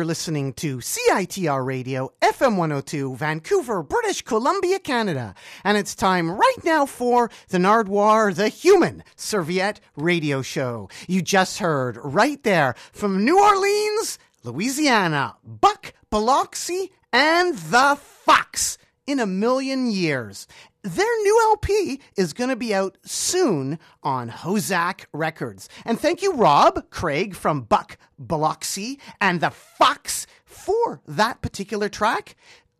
you're listening to CITR Radio, FM 102, Vancouver, British Columbia, Canada. And it's time right now for the Nardwuar, the Human Serviette Radio Show. You just heard right there from New Orleans, Louisiana, Buck Biloxi and the Fox in a million years. Their new LP is going to be out soon on HoZac Records. And thank you, Rob Craig from Buck Biloxi and the Fox for that particular track.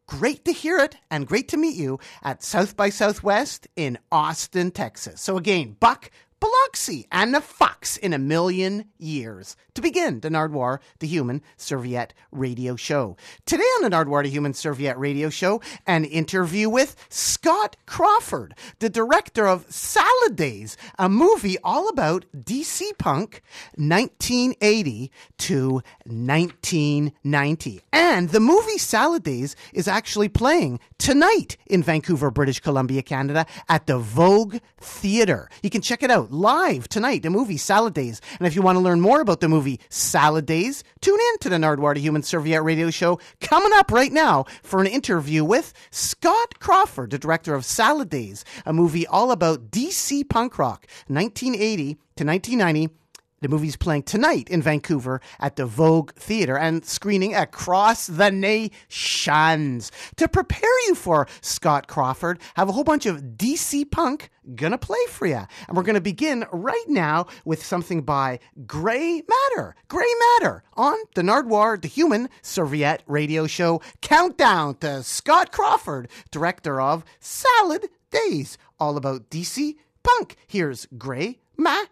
Great to hear it and great to meet you at South by Southwest in Austin, Texas. So again, Buck Biloxi and the Fox in a million years. To begin, the Nardwuar, the Human Serviette Radio Show. Today on the Nardwuar, the Human Serviette Radio Show, an interview with Scott Crawford, the director of Salad Days, a movie all about DC punk 1980 to 1990. And the movie Salad Days is actually playing tonight in Vancouver, British Columbia, Canada at the Vogue Theatre. You can check it out live tonight, the movie Salad Days. And if you want to learn more about the movie Salad Days, tune in to the Nardwuar the Human Serviette radio show coming up right now for an interview with Scott Crawford, the director of Salad Days, a movie all about DC punk rock, 1980 to 1990 the movie's playing tonight in Vancouver at the Vogue Theatre and screening across the nations. To prepare you for Scott Crawford, have a whole bunch of DC punk gonna play for you. And we're gonna begin right now with something by Grey Matter. Grey Matter on the Nardwuar, the Human Serviette radio show. Countdown to Scott Crawford, director of Salad Days, all about DC punk. Here's Grey Matter.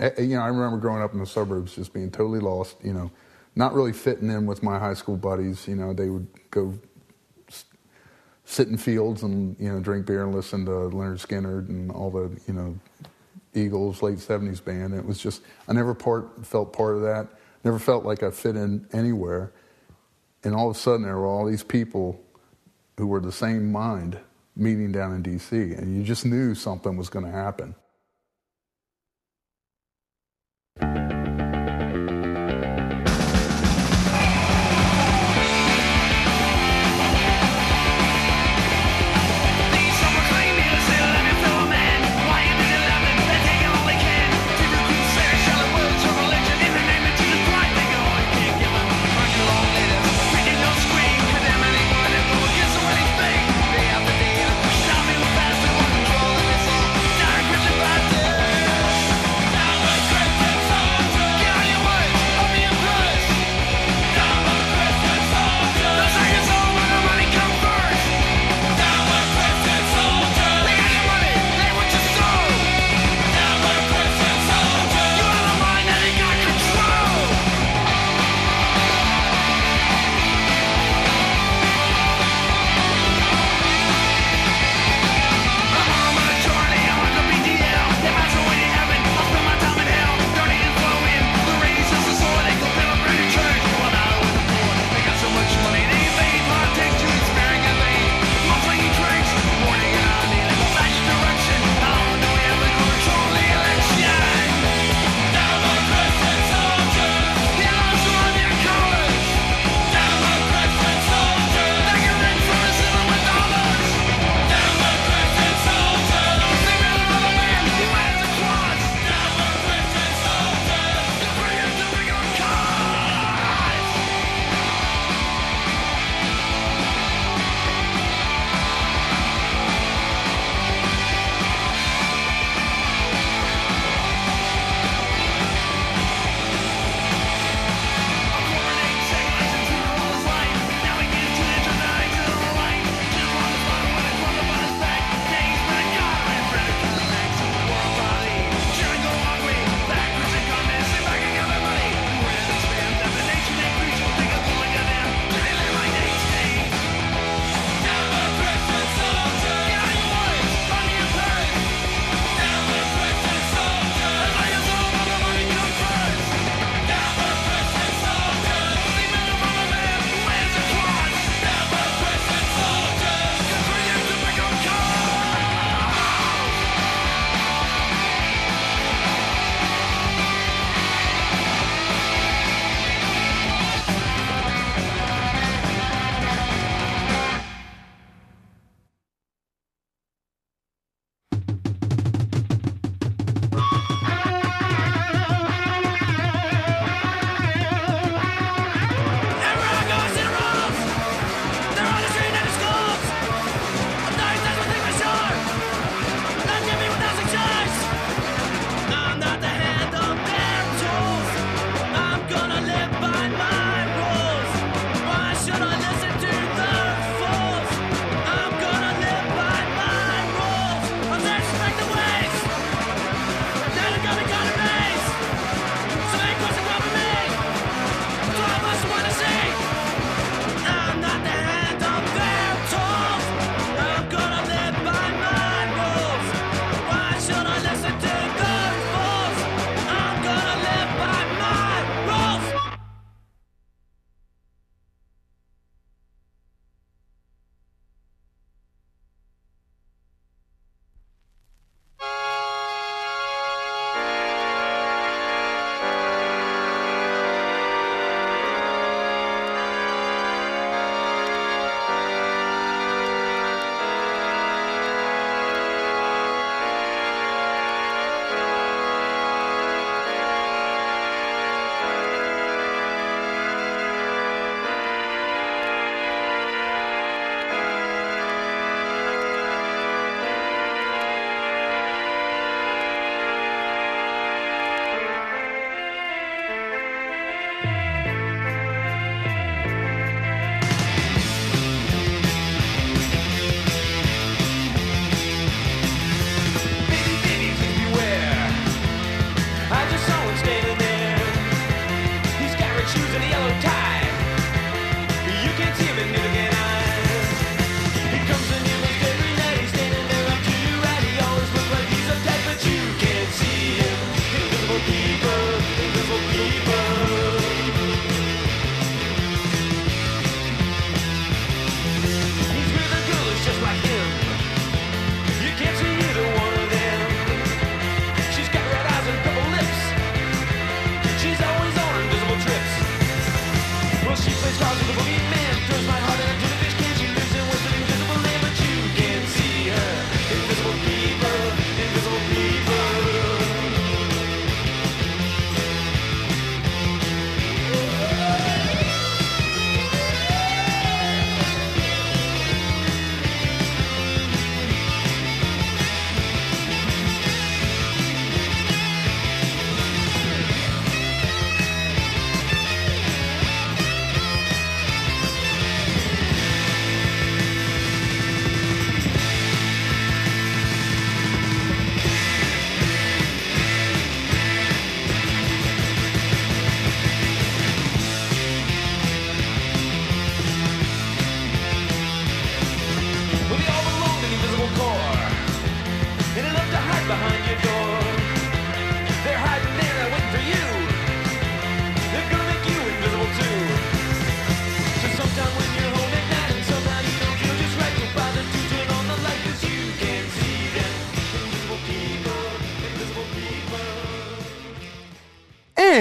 You know, I remember growing up in the suburbs, just being totally lost. You know, not really fitting in with my high school buddies. You know, they would go sit in fields and you know drink beer and listen to Lynyrd Skynyrd and all the you know Eagles late '70s band. It was just I never part felt part of that. Never felt like I fit in anywhere. And all of a sudden, there were all these people who were the same mind meeting down in D.C. and you just knew something was going to happen.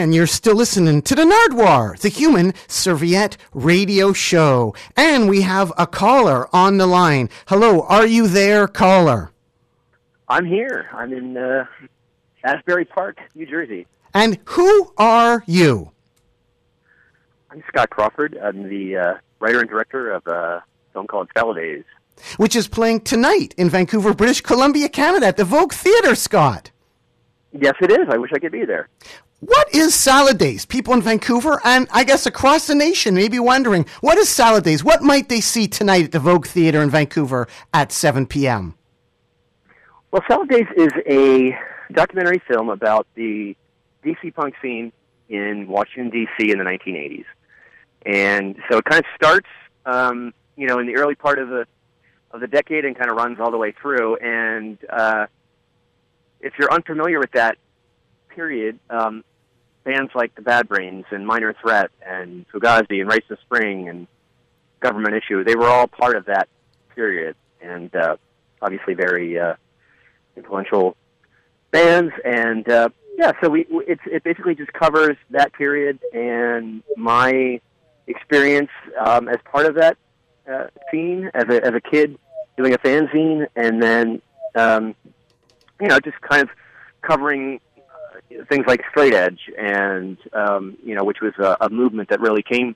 And you're still listening to the Nardwuar, the Human Serviette Radio Show. And we have a caller on the line. Hello, are you there, caller? I'm here. I'm in uh, Asbury Park, New Jersey. And who are you? I'm Scott Crawford. I'm the uh, writer and director of a film called Days. Which is playing tonight in Vancouver, British Columbia, Canada at the Vogue Theatre, Scott. Yes, it is. I wish I could be there. What is Salad Days? People in Vancouver and I guess across the nation may be wondering, what is Salad Days? What might they see tonight at the Vogue Theatre in Vancouver at 7 p.m.? Well, Salad Days is a documentary film about the DC punk scene in Washington D.C. in the 1980s, and so it kind of starts, um, you know, in the early part of the of the decade and kind of runs all the way through. And uh, if you're unfamiliar with that period, um, bands like the Bad Brains and Minor Threat and Fugazi and Rites of Spring and Government Issue, they were all part of that period, and uh, obviously very uh, influential bands. And uh, yeah, so we it's it basically just covers that period and my experience um, as part of that uh, scene as a as a kid doing a fanzine, and then um, you know just kind of covering things like straight edge and um, you know which was a, a movement that really came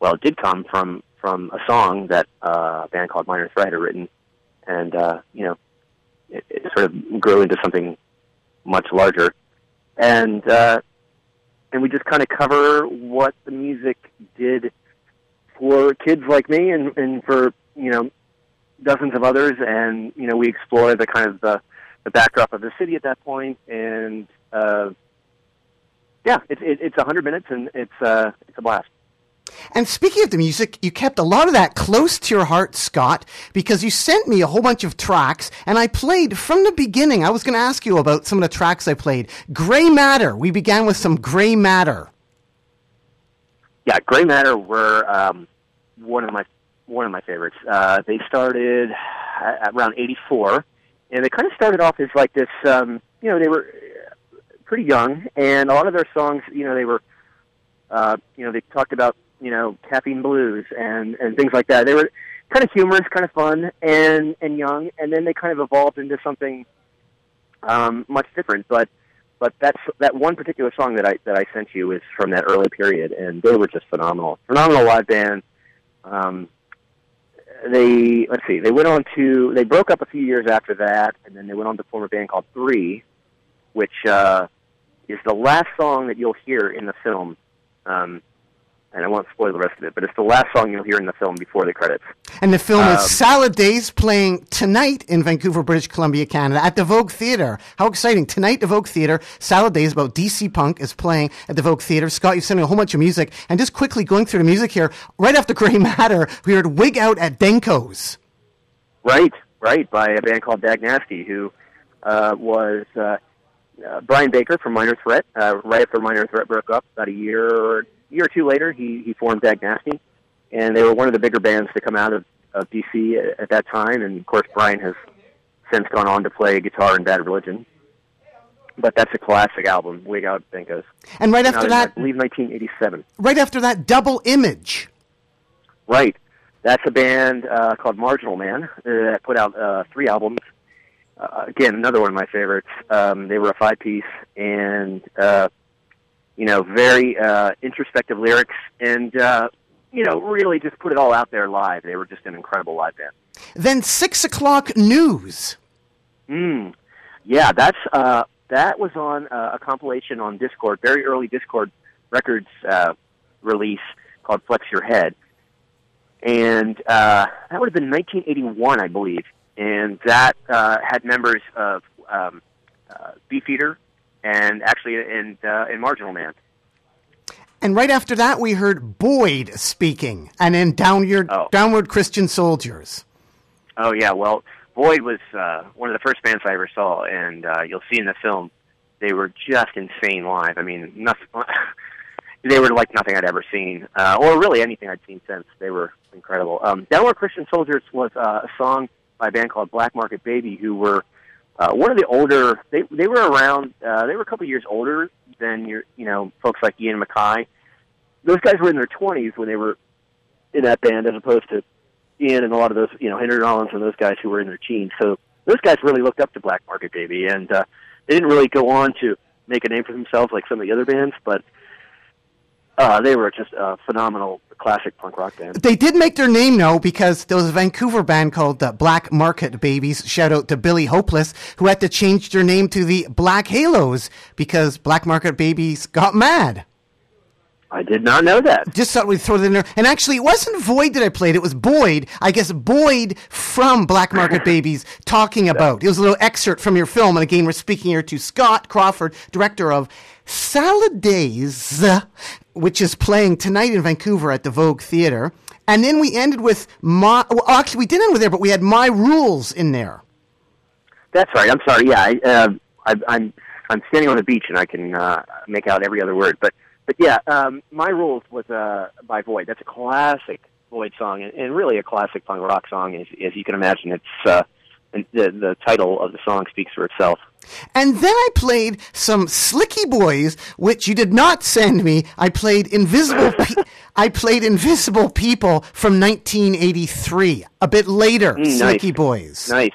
well it did come from from a song that uh, a band called Minor Threat had written. And uh, you know it, it sort of grew into something much larger. And uh, and we just kind of cover what the music did for kids like me and and for you know dozens of others. And you know we explore the kind of the the backdrop of the city at that point, and uh, yeah, it's it, it's a hundred minutes, and it's uh, it's a blast. And speaking of the music, you kept a lot of that close to your heart, Scott, because you sent me a whole bunch of tracks, and I played from the beginning. I was going to ask you about some of the tracks I played. Gray Matter. We began with some Gray Matter. Yeah, Gray Matter were um, one of my one of my favorites. Uh, they started at around '84, and they kind of started off as like this. Um, you know, they were pretty young, and a lot of their songs, you know, they were, uh, you know, they talked about you know caffeine blues and and things like that. They were kind of humorous, kind of fun, and and young, and then they kind of evolved into something um, much different. But but that's that one particular song that I that I sent you is from that early period, and they were just phenomenal, phenomenal live band. Um, they let's see, they went on to they broke up a few years after that, and then they went on to form a band called Three, which uh, is the last song that you'll hear in the film. Um, and I won't spoil the rest of it, but it's the last song you'll hear in the film before the credits. And the film Um, is Salad Days playing tonight in Vancouver, British Columbia, Canada at the Vogue Theatre. How exciting. Tonight, the Vogue Theatre, Salad Days about DC Punk is playing at the Vogue Theatre. Scott, you're sending a whole bunch of music. And just quickly going through the music here, right after Grey Matter, we heard Wig Out at Denko's. Right, right, by a band called Dag Nasty, who uh, was uh, uh, Brian Baker from Minor Threat. Uh, right after Minor Threat broke up, about a year or year or two later, he he formed Dag Nasty, and they were one of the bigger bands to come out of, of DC at, at that time. And of course, Brian has since gone on to play guitar in Bad Religion. But that's a classic album, Wig Out Denkos. And right after in, I that, believe 1987. right after that, Double Image. Right. That's a band uh, called Marginal Man uh, that put out uh, three albums. Uh, again, another one of my favorites. Um, they were a five piece and, uh, you know, very uh, introspective lyrics and, uh, you know, really just put it all out there live. They were just an incredible live band. Then six o'clock news. Mm. Yeah, that's uh, that was on uh, a compilation on Dischord, very early Dischord Records uh, release called Flex Your Head, and uh, that would have been 1981, I believe, and that uh, had members of um, uh, Beefeater and actually in uh, in Marginal Man. And right after that, we heard Boyd speaking, and then downward, Oh. downward Christian soldiers. Oh yeah, well, Void was uh, one of the first bands I ever saw, and uh, you'll see in the film they were just insane live. I mean, nothing. they were like nothing I'd ever seen, uh, or really anything I'd seen since. They were incredible. Um, Downward Christian Soldiers was uh, a song by a band called Black Market Baby, who were uh, one of the older. They they were around. Uh, they were a couple years older than your you know folks like Ian MacKaye. Those guys were in their twenties when they were in that band, as opposed to Ian and a lot of those, you know, Henry Rollins and those guys who were in their teens. So those guys really looked up to Black Market Baby, and uh, they didn't really go on to make a name for themselves like some of the other bands, but uh, they were just a phenomenal classic punk rock band. They did make their name though because there was a Vancouver band called the Black Market Babies. Shout out to Billy Hopeless, who had to change their name to the Black Halos because Black Market Babies got mad. I did not know that. Just thought we'd throw it in there. And actually, it wasn't Void that I played; it was Boyd. I guess Boyd from Black Market Babies talking about. It was a little excerpt from your film, and again, we're speaking here to Scott Crawford, director of Salad Days, which is playing tonight in Vancouver at the Vogue Theatre. And then we ended with my. Well, actually, we didn't end with there, but we had My Rules in there. That's right. I'm sorry. Yeah, I, uh, I, I'm I'm standing on the beach and I can uh, make out every other word. But but yeah, um, my rules was uh, by Void. That's a classic Void song and, and really a classic punk rock song. As, as you can imagine, it's uh, the the title of the song speaks for itself. And then I played some Slickee Boys, which you did not send me. I played Invisible. Pe- I played Invisible People from 1983, a bit later. Mm, nice. Slickee Boys. Nice.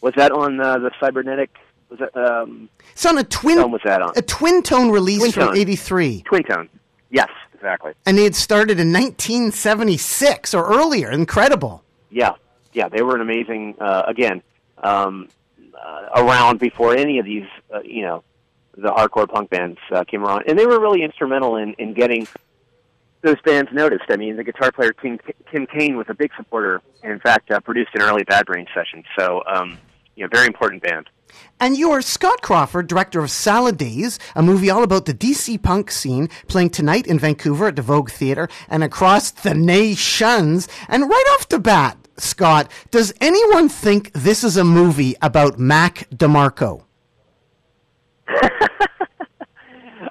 Was that on uh, the cybernetic? Was that um, It's on a twin. film was that on? A twin tone release Twin from '83, Twin Tone. Yes, exactly. and they had started in 1976 or earlier. Incredible. Yeah, yeah, they were an amazing. Uh, again, um, uh, around before any of these, uh, you know, the hardcore punk bands uh, came around, and they were really instrumental in, in getting those bands noticed. I mean, the guitar player Tim, Kim Kane was a big supporter, and in fact, uh, produced an early Bad Brain session. So, um, you know, very important band. And you're Scott Crawford, director of Salad Days, a movie all about the DC punk scene, playing tonight in Vancouver at the Vogue Theatre and across the nations. And right off the bat, Scott, does anyone think this is a movie about Mac DeMarco?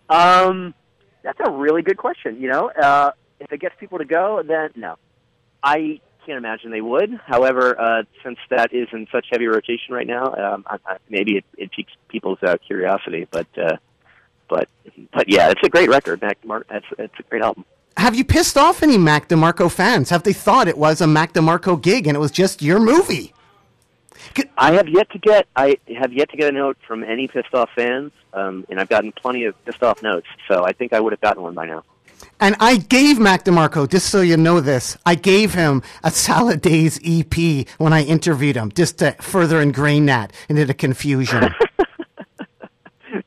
Um, that's a really good question. You know, uh, if it gets people to go, then no. I can't imagine they would. However, uh, since that is in such heavy rotation right now, um, I, I, maybe it, it piques people's uh, curiosity. But, uh, but, but yeah, it's a great record. Mac Mark, it's, it's a great album. Have you pissed off any Mac DeMarco fans? Have they thought it was a Mac DeMarco gig and it was just your movie? I have yet to get I have yet to get a note from any pissed off fans, um, and I've gotten plenty of pissed off notes. So I think I would have gotten one by now. And I gave Mac DeMarco, just so you know this, I gave him a Salad Days EP when I interviewed him, just to further ingrain that into the confusion.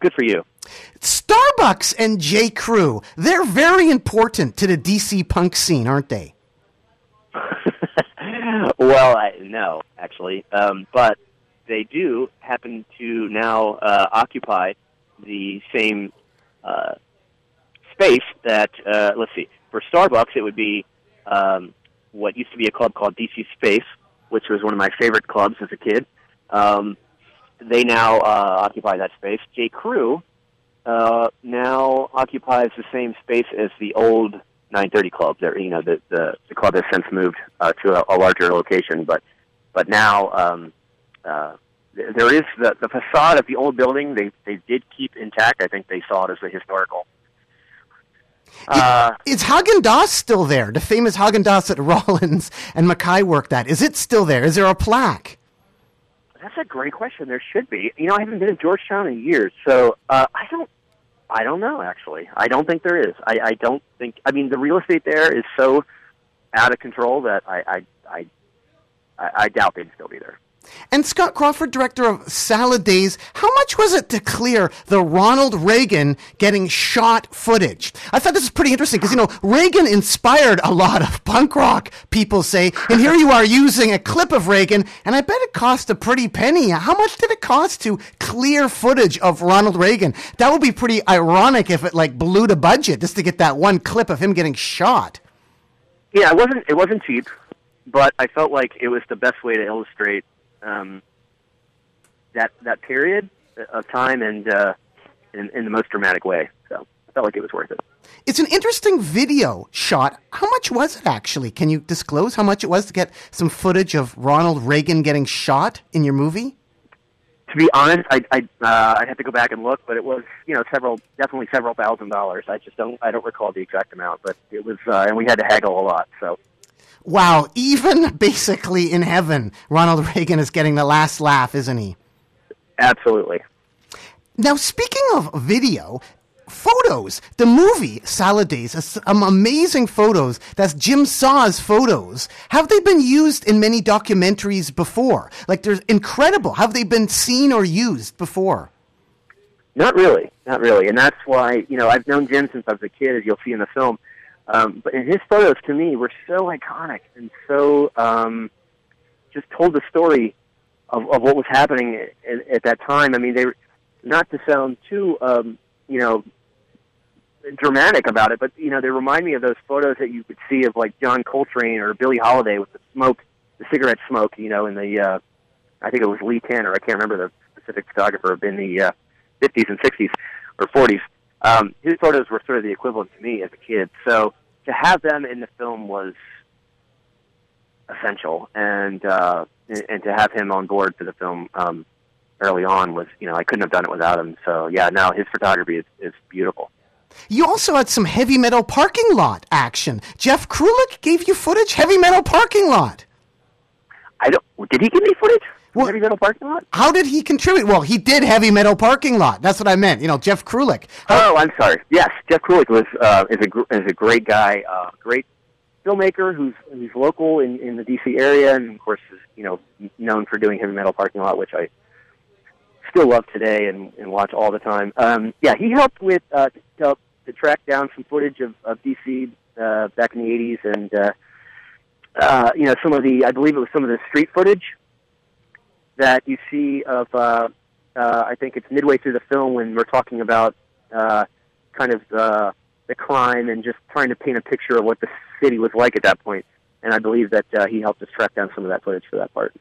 Good for you. Starbucks and J. Crew, they're very important to the DC punk scene, aren't they? well, I, no, actually, um, but they do happen to now uh, occupy the same uh, space that. Uh, let's see. For Starbucks, it would be um, what used to be a club called DC Space, which was one of my favorite clubs as a kid. Um, they now uh, occupy that space. J. Crew uh, now occupies the same space as the old 930 club. There, you know, the, the the club has since moved uh, to a, a larger location, but but now um, uh, there is the the facade of the old building. They they did keep intact. I think they saw it as a historical Uh, Is Häagen-Dazs still there? The famous Häagen-Dazs at Rollins and MacKaye worked at. Is it still there? Is there a plaque? That's a great question. There should be. You know, I haven't been in Georgetown in years, so uh, I don't. I don't know. Actually, I don't think there is. I, I don't think. I mean, the real estate there is so out of control that I I I, I, I doubt they'd still be there. And Scott Crawford, director of Salad Days, how much was it to clear the Ronald Reagan getting shot footage? I thought this was pretty interesting because, you know, Reagan inspired a lot of punk rock, people say. And here you are using a clip of Reagan, and I bet it cost a pretty penny. How much did it cost to clear footage of Ronald Reagan? That would be pretty ironic if it, like, blew the budget just to get that one clip of him getting shot. Yeah, it wasn't it wasn't cheap, but I felt like it was the best way to illustrate um, that that period of time and uh, in, in the most dramatic way. So I felt like it was worth it. It's an interesting video shot. How much was it actually? Can you disclose how much it was to get some footage of Ronald Reagan getting shot in your movie? To be honest, I I uh, I'd have to go back and look, but it was you know several definitely several thousand dollars. I just don't I don't recall the exact amount, but it was uh, and we had to haggle a lot. So Wow, even basically in heaven, Ronald Reagan is getting the last laugh, isn't he? absolutely. Now, speaking of video, photos, the movie Salad Days, has uh, some um, amazing photos. That's Jim Saah's photos. Have they been used in many documentaries before? Like, they're incredible. Have they been seen or used before? Not really, not really, and that's why you know I've known Jim since I was a kid, as you'll see in the film. Um, but his photos to me were so iconic and so um, just told the story of, of what was happening at, at that time. I mean, they were not to sound too um, you know dramatic about it, but you know they remind me of those photos that you could see of like John Coltrane or Billie Holiday with the smoke, the cigarette smoke, you know, in the uh, I think it was Lee Tanner. I can't remember the specific photographer in the uh, 50s and 60s or 40s. Um, his photos were sort of the equivalent to me as a kid. So to have them in the film was essential, and uh, and to have him on board for the film um, early on was, you know, I couldn't have done it without him. So yeah, now his photography is, is beautiful. You also had some heavy metal parking lot action. Jeff Krulik gave you footage, heavy metal parking lot. I don't. Did he give me footage? Well- Heavy metal parking lot. How did he contribute? Well, he did heavy metal parking lot. That's what I meant. You know, Jeff Krulik. Oh, I'm sorry. Yes, Jeff Krulik was uh, is a is a great guy, uh, great filmmaker who's who's local in, in the DC area, and of course is you know known for doing heavy metal parking lot, which I still love today and, and watch all the time. Um, yeah, he helped with uh, to, help to track down some footage of, of DC uh, back in the '80s, and uh, uh, you know some of the I believe it was some of the street footage that you see of. Uh, uh, I think it's midway through the film when we're talking about uh, kind of the the crime and just trying to paint a picture of what the city was like at that point. And I believe that uh, he helped us track down some of that footage for that part.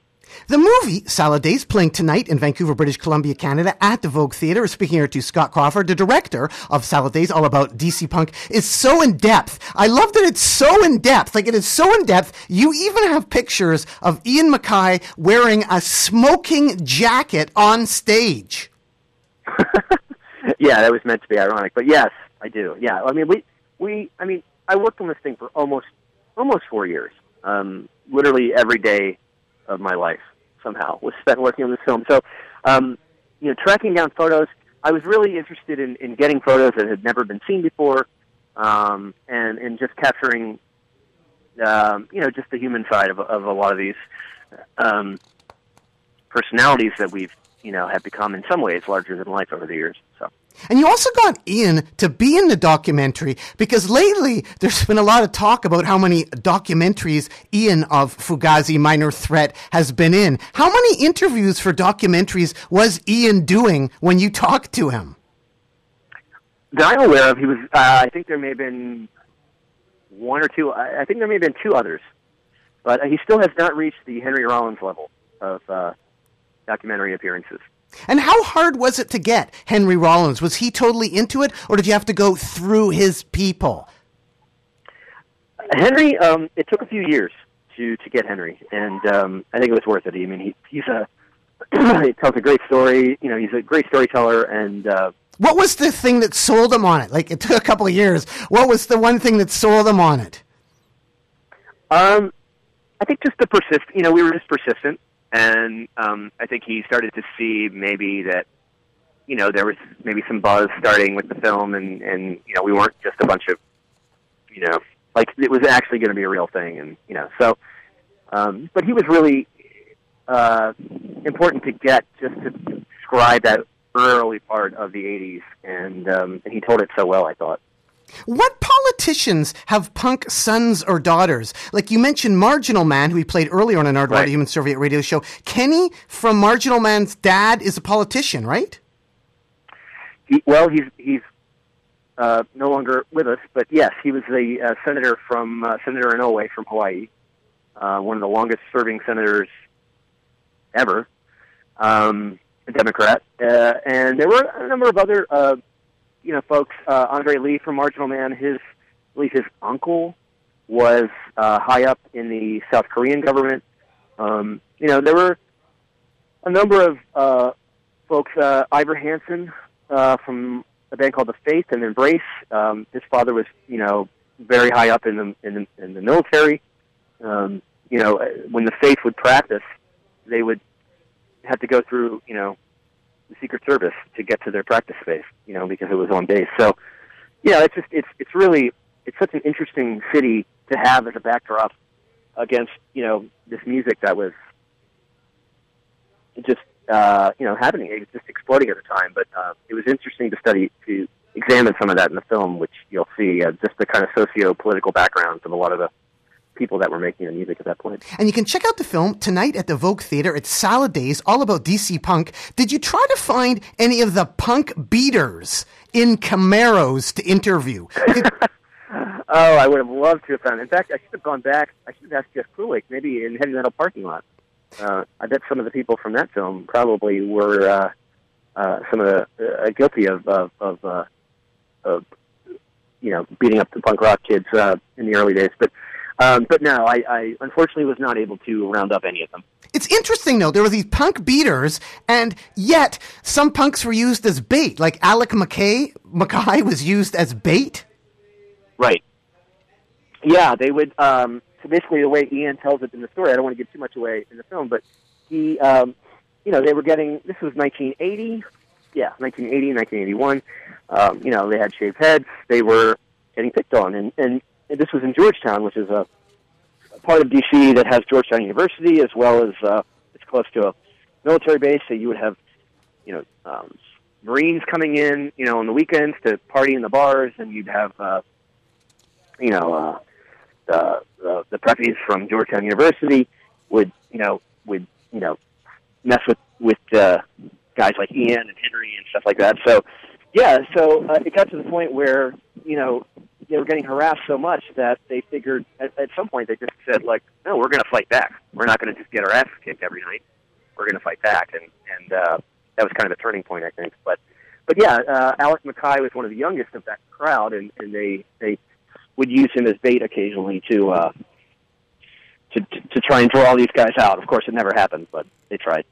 The movie Salad Days, playing tonight in Vancouver, British Columbia, Canada, at the Vogue Theatre. We're speaking here to Scott Crawford, the director of Salad Days, all about DC punk, is so in depth. I love that it's so in depth. Like it is so in depth. You even have pictures of Ian MacKaye wearing a smoking jacket on stage. yeah, that was meant to be ironic, but yes, I do. Yeah, I mean, we we I mean, I worked on this thing for almost almost four years. Um, literally every day of my life somehow was spent working on this film. So, um, you know, tracking down photos. I was really interested in, in getting photos that had never been seen before, um, and and just capturing, um, you know, just the human side of of a lot of these um, personalities that we've you know have become in some ways larger than life over the years. So. And you also got Ian to be in the documentary because lately there's been a lot of talk about how many documentaries Ian of Fugazi Minor Threat has been in. How many interviews for documentaries was Ian doing when you talked to him? that I'm aware of, he was. Uh, I think there may have been one or two. I, think there may have been two others, but he still has not reached the Henry Rollins level of uh, documentary appearances. And how hard was it to get Henry Rollins? Was he totally into it or did you have to go through his people? Henry, um, it took a few years to to get Henry, and um, I think it was worth it. I mean, he, he's a he tells a great story. You know, he's a great storyteller, and uh, What was the thing that sold him on it? Like it took a couple of years. What was the one thing that sold him on it? Um, I think just the persist. You know, we were just persistent, and um, I think he started to see maybe that, you know, there was maybe some buzz starting with the film, and and you know, we weren't just a bunch of, you know, like it was actually going to be a real thing, and you know, so. Um, but he was really uh, important to get just to describe that early part of the '80s, and um, and he told it so well. I thought. What politicians have punk sons or daughters? Like you mentioned Marginal Man, who we played earlier on an Nardwuar Right. Human Serviette radio show. Kenny from Marginal Man's dad is a politician, right? He, well, he's he's uh, no longer with us, but yes, he was the uh, senator from uh, Senator Inouye from Hawaii, uh, one of the longest-serving senators ever, um, a Democrat, uh, and there were a number of other, uh, you know, folks. Uh, Andre Lee from Marginal Man, his I believe his uncle was uh, high up in the South Korean government. Um, you know, there were a number of uh, folks. Uh, Ivor Hanson uh, from a band called The Faith and Embrace. Um, his father was, you know, very high up in the in the, in the military. Um, you know, uh, when the Faith would practice, they would have to go through, you know, the Secret Service to get to their practice space. You know, because it was on base. So, yeah, it's just it's it's really it's such an interesting city to have as a backdrop against you know this music that was just uh, you know happening. It was just exploding at the time. But uh, it was interesting to study to examine some of that in the film, which you'll see uh, just the kind of socio-political backgrounds of a lot of the people that were making the music at that point. And you can check out the film tonight at the Vogue Theater. It's Salad Days, all about DC punk. Did you try to find any of the punk beaters in Camaros to interview? Did- Oh, I would have loved to have found. In fact, I should have gone back. I should have asked Jeff Krulik, maybe in Heavy Metal Parking Lot. Uh, I bet some of the people from that film probably were uh, uh, some of the uh, guilty of of, of, uh, of you know beating up the punk rock kids uh, in the early days. But um, but no, I, I unfortunately was not able to round up any of them. It's interesting though. There were these punk beaters, and yet some punks were used as bait. Like Alec MacKaye, MacKaye was used as bait. Right. Yeah, they would. Um, so basically, the way Ian tells it in the story, I don't want to give too much away in the film, but he, um, you know, they were getting. This was 1980. Yeah, 1980, 1981. Um, you know, they had shaved heads. They were getting picked on, and and this was in Georgetown, which is a, a part of DC that has Georgetown University as well as uh, it's close to a military base. So you would have, you know, um, Marines coming in, you know, on the weekends to party in the bars, and you'd have. Uh, you know, uh, the, the the preppies from Georgetown University would, you know, would you know, mess with with uh, guys like Ian and Henry and stuff like that. So, yeah, so uh, it got to the point where you know they were getting harassed so much that they figured at, at some point they just said like, no, we're going to fight back. We're not going to just get our asses kicked every night. We're going to fight back, and and uh, that was kind of a turning point, I think. But but yeah, uh, Alec MacKaye was one of the youngest of that crowd, and, and they they would use him as bait occasionally to, uh, to to to try and draw all these guys out. Of course, it never happened, but they tried.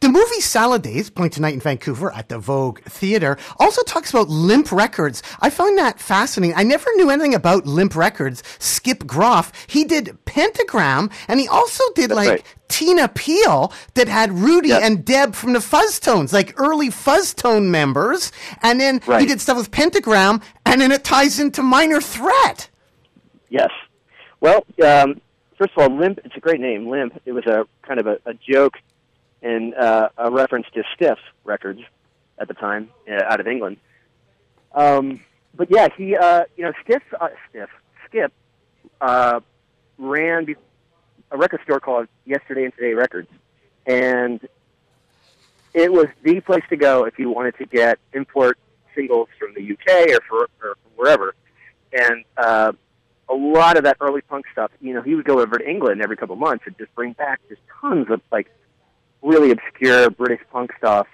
The movie Salad Days, playing tonight in Vancouver at the Vogue Theater, also talks about Limp Records. I find that fascinating. I never knew anything about Limp Records. Skip Groff, he did Pentagram, and he also did like right. Tina Peel that had Rudy Yep. and Deb from the Fuzztones, like early Fuzztone members. And then he did stuff with Pentagram, and then it ties into Minor Threat. Yes. Well, um, first of all, Limp. It's a great name, Limp. It was a kind of a, a joke and uh, a reference to Stiff Records at the time uh, out of England. Um, but yeah, he, uh, you know, Stiff, uh, Stiff, Skip, uh, ran a record store called Yesterday and Today Records, and it was the place to go if you wanted to get import singles from the UK or, for, or wherever. And uh, a lot of that early punk stuff, you know, he would go over to England every couple months and just bring back just tons of like really obscure British punk stuff,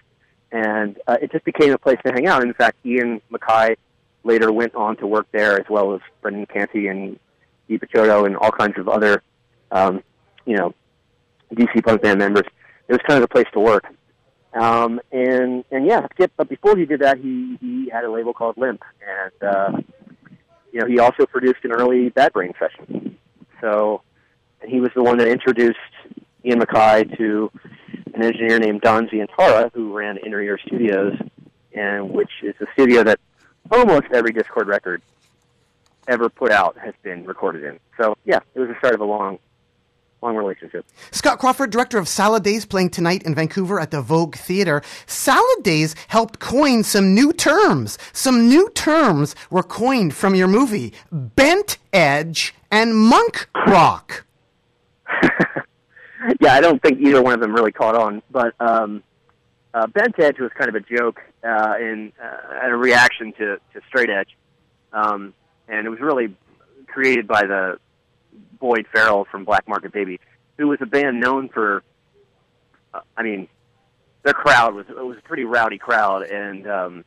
and uh, it just became a place to hang out. In fact, Ian MacKaye later went on to work there, as well as Brendan Canty and Dee Picciotto and all kinds of other, um, you know, DC punk band members. It was kind of a place to work. Um, and and yeah, Skip. But before he did that, he he had a label called Limp, and uh, you know he also produced an early Bad Brain session. So he was the one that introduced Ian MacKaye to an engineer named Don Zientara, who ran Inner Ear Studios, and which is a studio that almost every Dischord record ever put out has been recorded in. So yeah, it was the start of a long, long relationship. Scott Crawford, director of Salad Days, playing tonight in Vancouver at the Vogue Theatre. Salad Days helped coin some new terms. Some new terms were coined from your movie bent edge and monk rock. yeah, I don't think either one of them really caught on, but um, uh, Bent Edge was kind of a joke uh, in uh, a reaction to, to Straight Edge, um, and it was really created by the Boyd Farrell from Black Market Baby, who was a band known for, uh, I mean, their crowd was it was a pretty rowdy crowd, and um,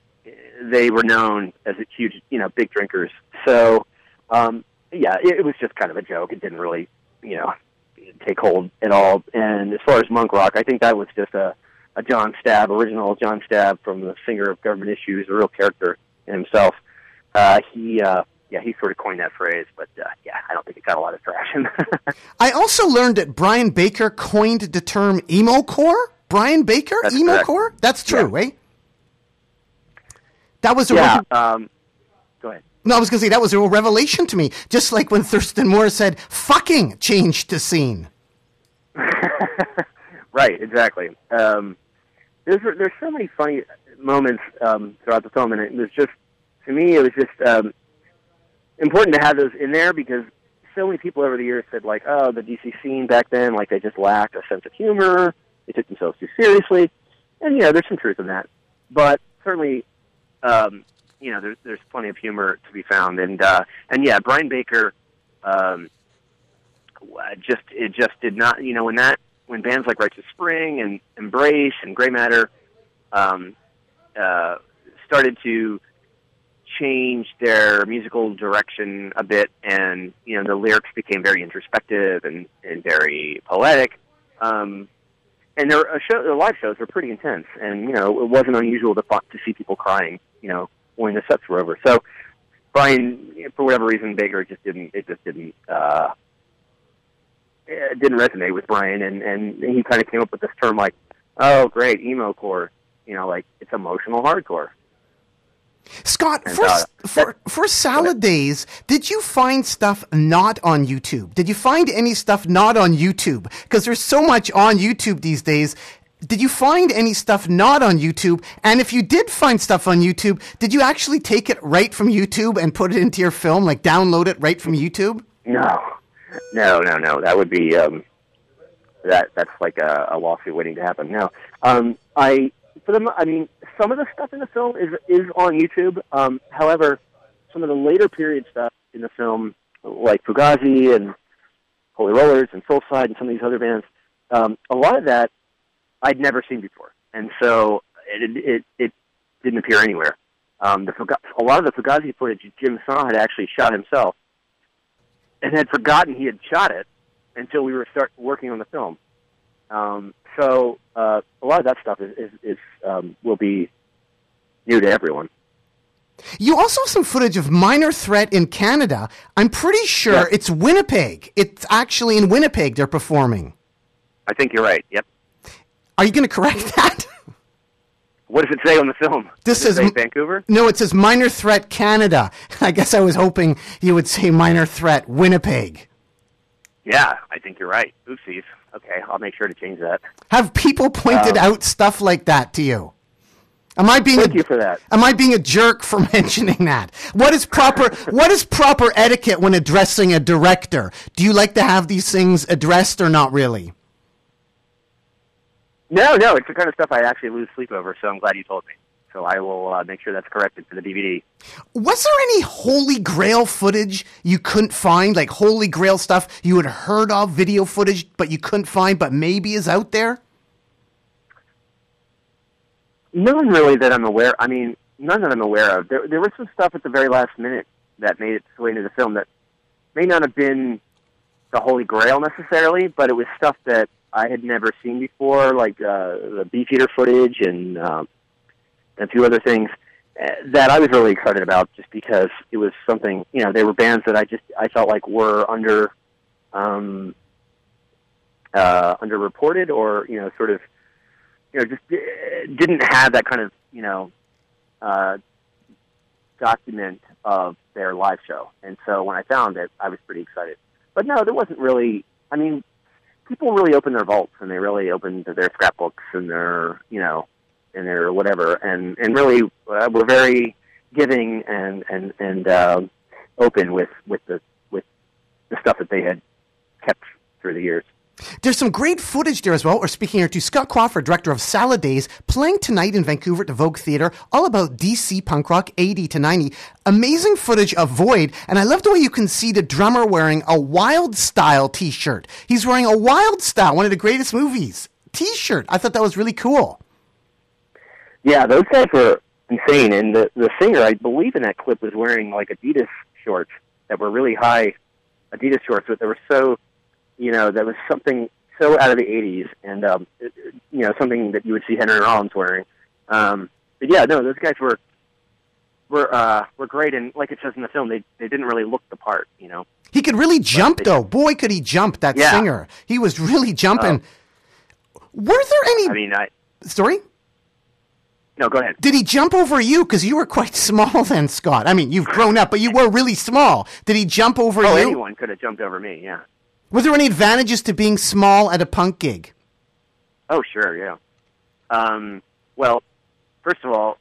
they were known as a huge, you know, big drinkers. So, um, yeah, it, it was just kind of a joke. It didn't really, you know, take hold at all. And as far as Monk Rock, I think that was just a, a John Stabb, original John Stabb from the singer of Government Issues, a real character in himself. Uh, he, uh, yeah, he sort of coined that phrase, but uh, yeah, I don't think it got a lot of traction. I also learned that Brian Baker coined the term emo core. Brian Baker, That's emo correct. core? That's true, eh? That was a yeah. Um. No, I was going to say that was a real revelation to me. Just like when Thurston Moore said, "Fucking changed the scene." right, exactly. Um, there's there's so many funny moments um, throughout the film, and it was just to me it was just um, important to have those in there because so many people over the years said like, oh, the DC scene back then, like they just lacked a sense of humor, they took themselves too seriously, and you know there's some truth in that, but certainly. Um, you know, there's there's plenty of humor to be found, and uh, and yeah, Brian Baker, um, uh, just it just did not you know when that when bands like of Spring and Embrace and Grey Matter um, uh, started to change their musical direction a bit, and you know the lyrics became very introspective and, and very poetic. Um, and their uh, show, their live shows were pretty intense, and you know it wasn't unusual to to see people crying. You know when the sets were over. So Brian, for whatever reason, Baker just didn't. It just didn't. Uh, it didn't resonate with Brian, and and he kind of came up with this term like, "Oh, great, emo core." You know, like it's emotional hardcore. Scott, And, for, uh, for, for Salad Days, did you find stuff not on YouTube? Did you find any stuff not on YouTube? Because there's so much on YouTube these days. Did you find any stuff not on YouTube? And if you did find stuff on YouTube, did you actually take it right from YouTube and put it into your film, like download it right from YouTube? No, no, no, no. That would be um, that. That's like a, a lawsuit waiting to happen. No, um, I for them. I mean, some of the stuff in the film is is on YouTube. Um, however, some of the later period stuff in the film, like Fugazi and Holy Rollers and Soulside and some of these other bands, um, a lot of that I'd never seen before, and so it it, it didn't appear anywhere. Um, the a lot of the Fugazi footage Jim Saah had actually shot himself and had forgotten he had shot it until we were start working on the film. Um, so uh, a lot of that stuff is, is, is um, will be new to everyone. You also have some footage of Minor Threat in Canada. I'm pretty sure Yeah. it's Winnipeg. It's actually in Winnipeg they're performing. I think you're right. Yep. Are you going to correct that? What does it say on the film? This is- Vancouver. No, it says Minor Threat Canada. I guess I was hoping you would say Minor Threat Winnipeg. Yeah, I think you're right. Oopsies. Okay, I'll make sure to change that. Have people pointed Um, out stuff like that to you? Am I being Thank a, you for that. Am I being a jerk for mentioning that? What is proper what is proper etiquette when addressing a director? Do you like to have these things addressed or not really? No, no, it's the kind of stuff I actually lose sleep over. So I'm glad you told me. So I will uh, make sure that's corrected for the DVD. Was there any Holy Grail footage you couldn't find? Like Holy Grail stuff you had heard of, video footage, but you couldn't find, but maybe is out there? None really that I'm aware. I mean, none that I'm aware of. There, there was some stuff at the very last minute that made its way into the film that may not have been the Holy Grail necessarily, but it was stuff that I had never seen before, like uh, the Beefeater footage and um, a few other things uh, that I was really excited about, just because it was something. You know, they were bands that I just I felt like were under um, uh, underreported, or you know, sort of, you know, just uh, didn't have that kind of you know uh, document of their live show. And so when I found it, I was pretty excited. But no, there wasn't really. I mean, people really opened their vaults and they really opened their scrapbooks and their, you know, and their whatever, and and really uh, were very giving and and and uh, open with with the with the stuff that they had kept through the years. There's some great footage there as well. We're speaking here to Scott Crawford, director of Salad Days, playing tonight in Vancouver at the Vogue Theatre, all about DC punk rock 80 to 90. Amazing footage of Void, and I love the way you can see the drummer wearing a Wild Style t shirt. He's wearing a Wild Style, one of the greatest movies, t shirt. I thought that was really cool. Yeah, those guys were insane, and the the singer, I believe, in that clip was wearing like Adidas shorts that were really high Adidas shorts, but they were so, you know, that was something so out of the '80s, and um, it- you know, something that you would see Henry Rollins wearing. Um, but yeah, no, those guys were were uh, were great, and like it says in the film, they they didn't really look the part, you know. He could really jump, though. Boy, could he jump, that Yeah. singer. He was really jumping. Were there any. I mean, I sorry? no, go ahead. Did he jump over you? Because you were quite small then, Scott. I mean, you've grown up, but you were really small. Did he jump over Oh, you? anyone could have jumped over me. Yeah. Were there any advantages to being small at a punk gig? Oh, sure, yeah. Um, well, first of all,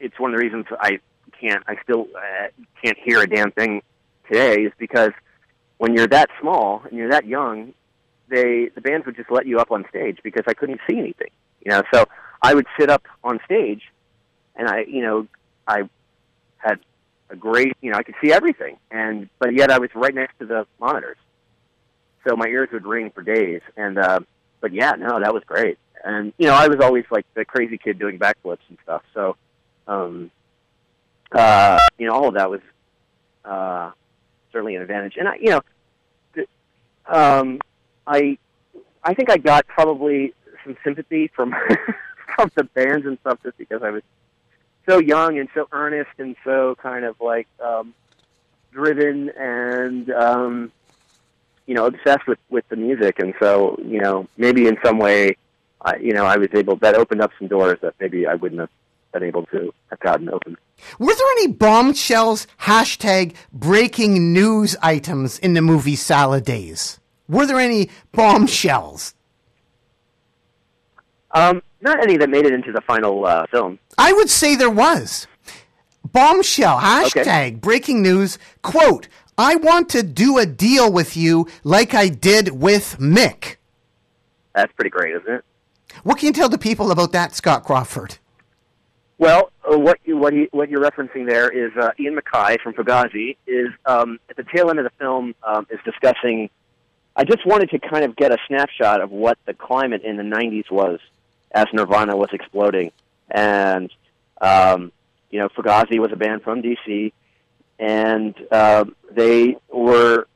it's one of the reasons I can't, I still uh, can't hear a damn thing today is because when you're that small and you're that young, they the bands would just let you up on stage because I couldn't see anything. You know, so I would sit up on stage, and I, you know, I had a great, you know, I could see everything, and but yet I was right next to the monitors, so my ears would ring for days, and. uh but yeah, no, that was great. And you know, I was always like the crazy kid doing backflips and stuff. So, um, uh, you know, all of that was uh, certainly an advantage. And I, you know, th- um, I, I think I got probably some sympathy from from the bands and stuff just because I was so young and so earnest and so kind of like um, driven and um, you know obsessed with with the music, and so you know maybe in some way, I, you know I was able that opened up some doors that maybe I wouldn't have been able to have gotten open. Were there any bombshells, hashtag breaking news items in the movie Salad Days? Were there any bombshells? Um, not any that made it into the final uh, film. I would say there was. Bombshell, hashtag Okay. breaking news, quote, I want to do a deal with you like I did with Mick. That's pretty great, isn't it? What can you tell the people about that, Scott Crawford? Well, uh, what you, what, he, what you're referencing there is uh, Ian MacKaye from Fugazi is um, at the tail end of the film um, is discussing. I just wanted to kind of get a snapshot of what the climate in the '90s was as Nirvana was exploding, and um, you know, Fugazi was a band from DC, and um they were,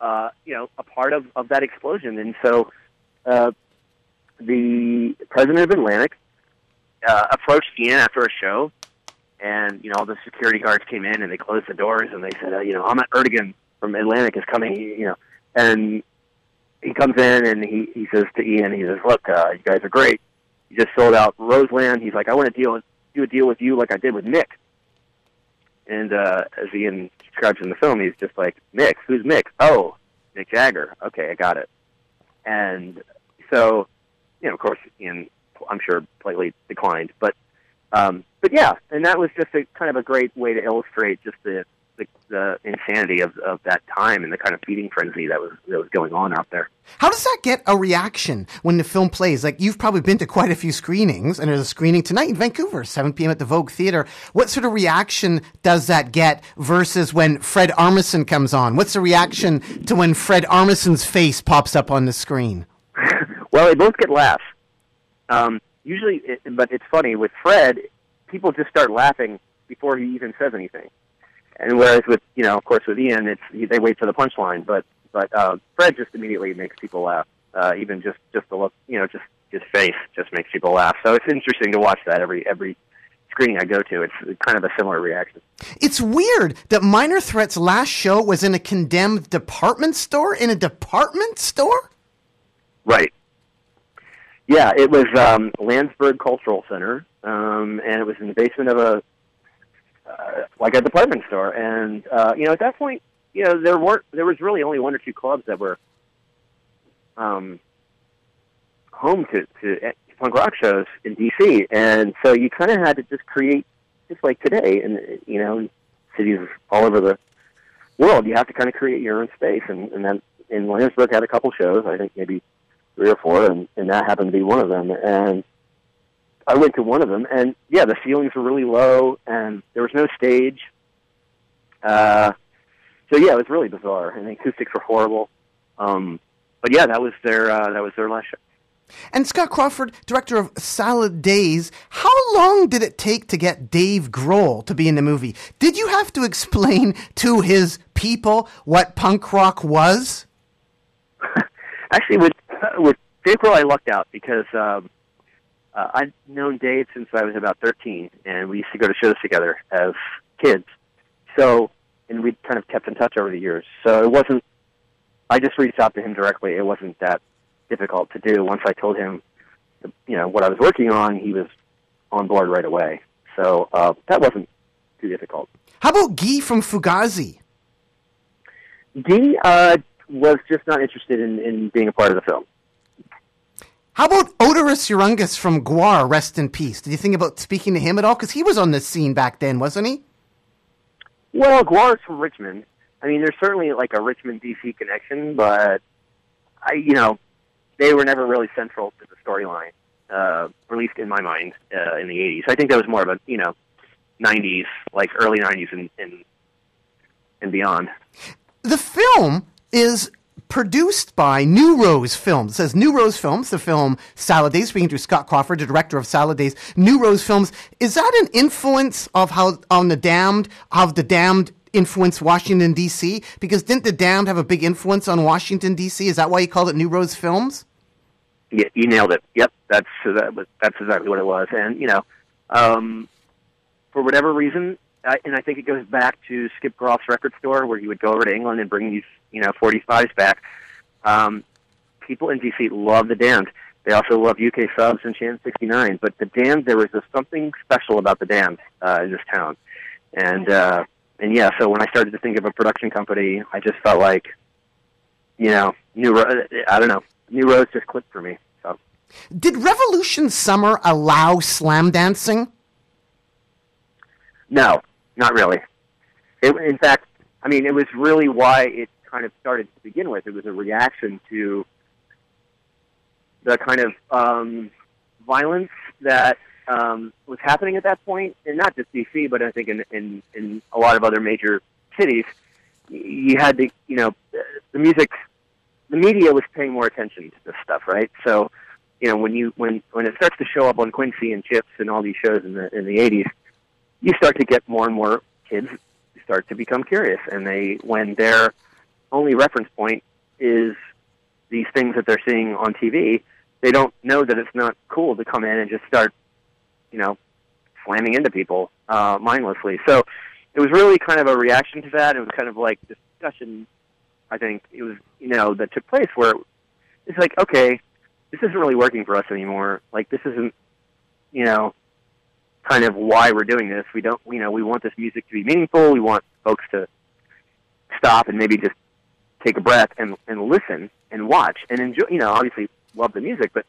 uh, you know, a part of, of that explosion, and so uh, the president of Atlantic uh, approached Ian after a show, and you know all the security guards came in and they closed the doors and they said, uh, you know, Ahmet Ertegun from Atlantic is coming, you know, and he comes in and he he says to Ian, he says, look, uh, you guys are great. You just sold out Roseland. He's like, I want to deal do a deal with you like I did with Mick. And uh, as Ian describes in the film, he's just like, Mick, who's Mick? Oh, Mick Jagger. Okay, I got it. And so, you know, of course, Ian, I'm sure, politely declined. But, um, but yeah, and that was just a kind of a great way to illustrate just the the, the insanity of, of that time and the kind of feeding frenzy that was that was going on out there. How does that get a reaction when the film plays? Like, you've probably been to quite a few screenings, and there's a screening tonight in Vancouver, 7 p.m. at the Vogue Theatre. What sort of reaction does that get versus when Fred Armisen comes on? What's the reaction to when Fred Armisen's face pops up on the screen? Well, they both get laughs. Um, usually, it, but it's funny with Fred, people just start laughing before he even says anything. And whereas with you know, of course, with Ian, it's they wait for the punchline. But but uh, Fred just immediately makes people laugh. Uh, even just just the look, you know, just his face just makes people laugh. So it's interesting to watch that every every screening I go to. It's kind of a similar reaction. It's weird that Minor Threat's last show was in a condemned department store. In a department store? Right. Yeah, it was um, Lansburgh Cultural Center, um, and it was in the basement of a like a department store. And uh, you know, at that point, you know, there weren't there was really only one or two clubs that were um, home to to punk rock shows in DC, and so you kind of had to just create, just like today, and you know, cities all over the world, you have to kind of create your own space, and, and then in Williamsburg had a couple shows, I think maybe three or four, and, and that happened to be one of them, and I went to one of them, and yeah, the ceilings were really low, and there was no stage. Uh, so yeah, it was really bizarre, and the acoustics were horrible. Um, but yeah, that was their uh, that was their last show. And Scott Crawford, director of Salad Days, how long did it take to get Dave Grohl to be in the movie? Did you have to explain to his people what punk rock was? Actually, with uh, with Dave Grohl, I lucked out because um, uh, I'd known Dave since I was about thirteen, and we used to go to shows together as kids. So, and we kind of kept in touch over the years. So it wasn't. I just reached out to him directly. It wasn't that difficult to do. Once I told him, you know, what I was working on, he was on board right away. So uh, that wasn't too difficult. How about Guy from Fugazi? Guy uh, was just not interested in, in being a part of the film. How about Oderus Urungus from Gwar, rest in peace? Did you think about speaking to him at all? Because he was on the scene back then, wasn't he? Well, Gwar's from Richmond. I mean, there's certainly like a Richmond DC connection, but I, you know, they were never really central to the storyline, uh, at least in my mind, uh, in the '80s. I think that was more of a, you know, '90s, like early '90s and and, and beyond. The film is produced by New Rose Films. It says New Rose Films, the film Salad Days, speaking to Scott Crawford, the director of Salad Days. New Rose Films, is that an influence of how, on The Damned, of The Damned influenced Washington, D.C.? Because didn't The Damned have a big influence on Washington, D.C.? Is that why you called it New Rose Films? Yeah, you nailed it. Yep, that's that was, that's exactly what it was. And you know, um, for whatever reason, I, and I think it goes back to Skip Groff's record store, where he would go over to England and bring these you know 45s back. Um, people in DC love the Damned. They also love UK subs and Sham 69. But the Damned, there was just something special about the Damned uh, in this town. And uh, and yeah, so when I started to think of a production company, I just felt like, you know, New Ro- I don't know, New Rose just clicked for me. So Did Revolution Summer allow slam dancing? no, not really. It, in fact, I mean, it was really why it kind of started to begin with. It was a reaction to the kind of um, violence that um, was happening at that point, and not just DC, but I think in, in in a lot of other major cities. You had to, you know, the music, the media was paying more attention to this stuff, right? So, you know, when you when when it starts to show up on Quincy and Chips and all these shows in the in the '80s, you start to get more and more kids start to become curious, and they when their only reference point is these things that they're seeing on TV, they don't know that it's not cool to come in and just start, you know, slamming into people uh, mindlessly. So it was really kind of a reaction to that. It was kind of like discussion. I think it was you know that took place where it's like okay, this isn't really working for us anymore. Like this isn't you know kind of why we're doing this. We don't you know we want this music to be meaningful. We want folks to stop and maybe just take a breath and and listen and watch and enjoy. You know, obviously love the music, but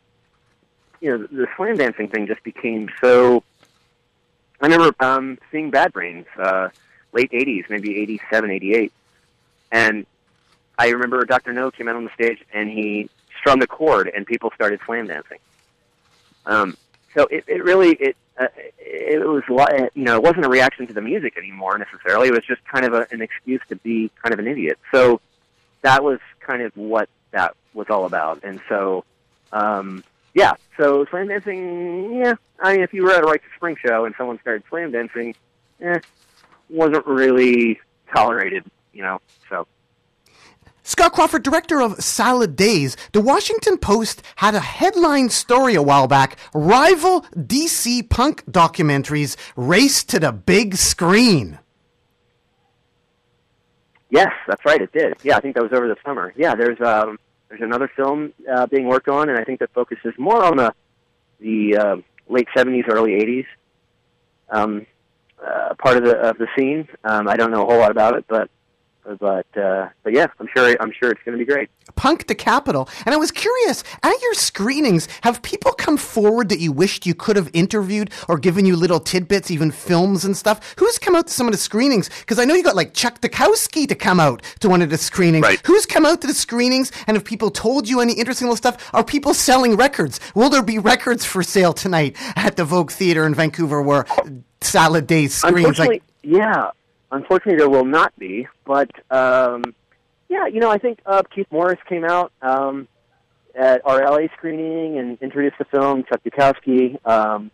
you know the slam dancing thing just became so. I remember um, seeing Bad Brains, uh, late '80s, maybe '87, '88, and I remember Dr. Know came out on the stage and he strummed a chord and people started slam dancing. Um, so it, it really it uh, it was you know it wasn't a reaction to the music anymore necessarily. It was just kind of a, an excuse to be kind of an idiot. So that was kind of what that was all about. And so um, yeah, so slam dancing, yeah. I mean, if you were at a Rites of Spring show and someone started slam dancing, eh, wasn't really tolerated, you know. So Scott Crawford, director of Salad Days, the Washington Post had a headline story a while back rival DC punk documentaries race to the big screen. Yes, that's right. It did. Yeah, I think that was over the summer. Yeah, there's um, there's another film uh, being worked on, and I think that focuses more on the the uh, late '70s, early '80s um, uh, part of the of the scene. Um, I don't know a whole lot about it, but but uh, but yeah, I'm sure I'm sure it's going to be great. Punk the Capital. And I was curious, at your screenings, have people come forward that you wished you could have interviewed or given you little tidbits, even films and stuff? Who's come out to some of the screenings? Because I know you got like Chuck Dukowski to come out to one of the screenings. Right. Who's come out to the screenings? And have people told you any interesting little stuff? Are people selling records? Will there be records for sale tonight at the Vogue Theater in Vancouver where Salad Days screens? Like, yeah. Unfortunately, there will not be. But um, yeah, you know, I think uh, Keith Morris came out um, at our LA screening and introduced the film. Chuck Dukowski, um,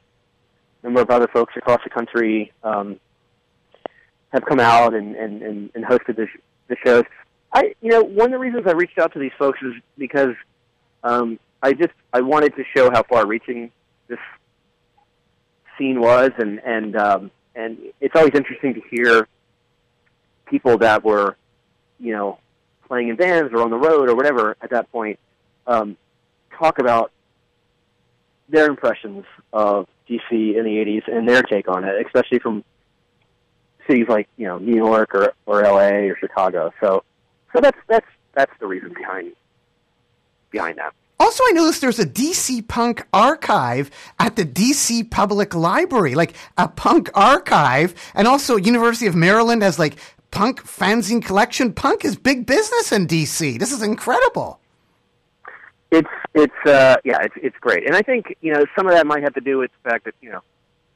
a number of other folks across the country um, have come out and, and, and, and hosted the, sh- the shows. I, you know, one of the reasons I reached out to these folks is because um, I just I wanted to show how far-reaching this scene was, and and um, and it's always interesting to hear people that were, you know, playing in bands or on the road or whatever at that point, um, talk about their impressions of DC in the '80s and their take on it, especially from cities like you know New York or or LA or Chicago. So, so that's that's that's the reason behind behind that. Also, I noticed there's a DC punk archive at the DC Public Library, like a punk archive, and also University of Maryland has like punk fanzine collection. Punk is big business in DC. This is incredible. It's it's uh yeah it's it's great, and I think you know some of that might have to do with the fact that you know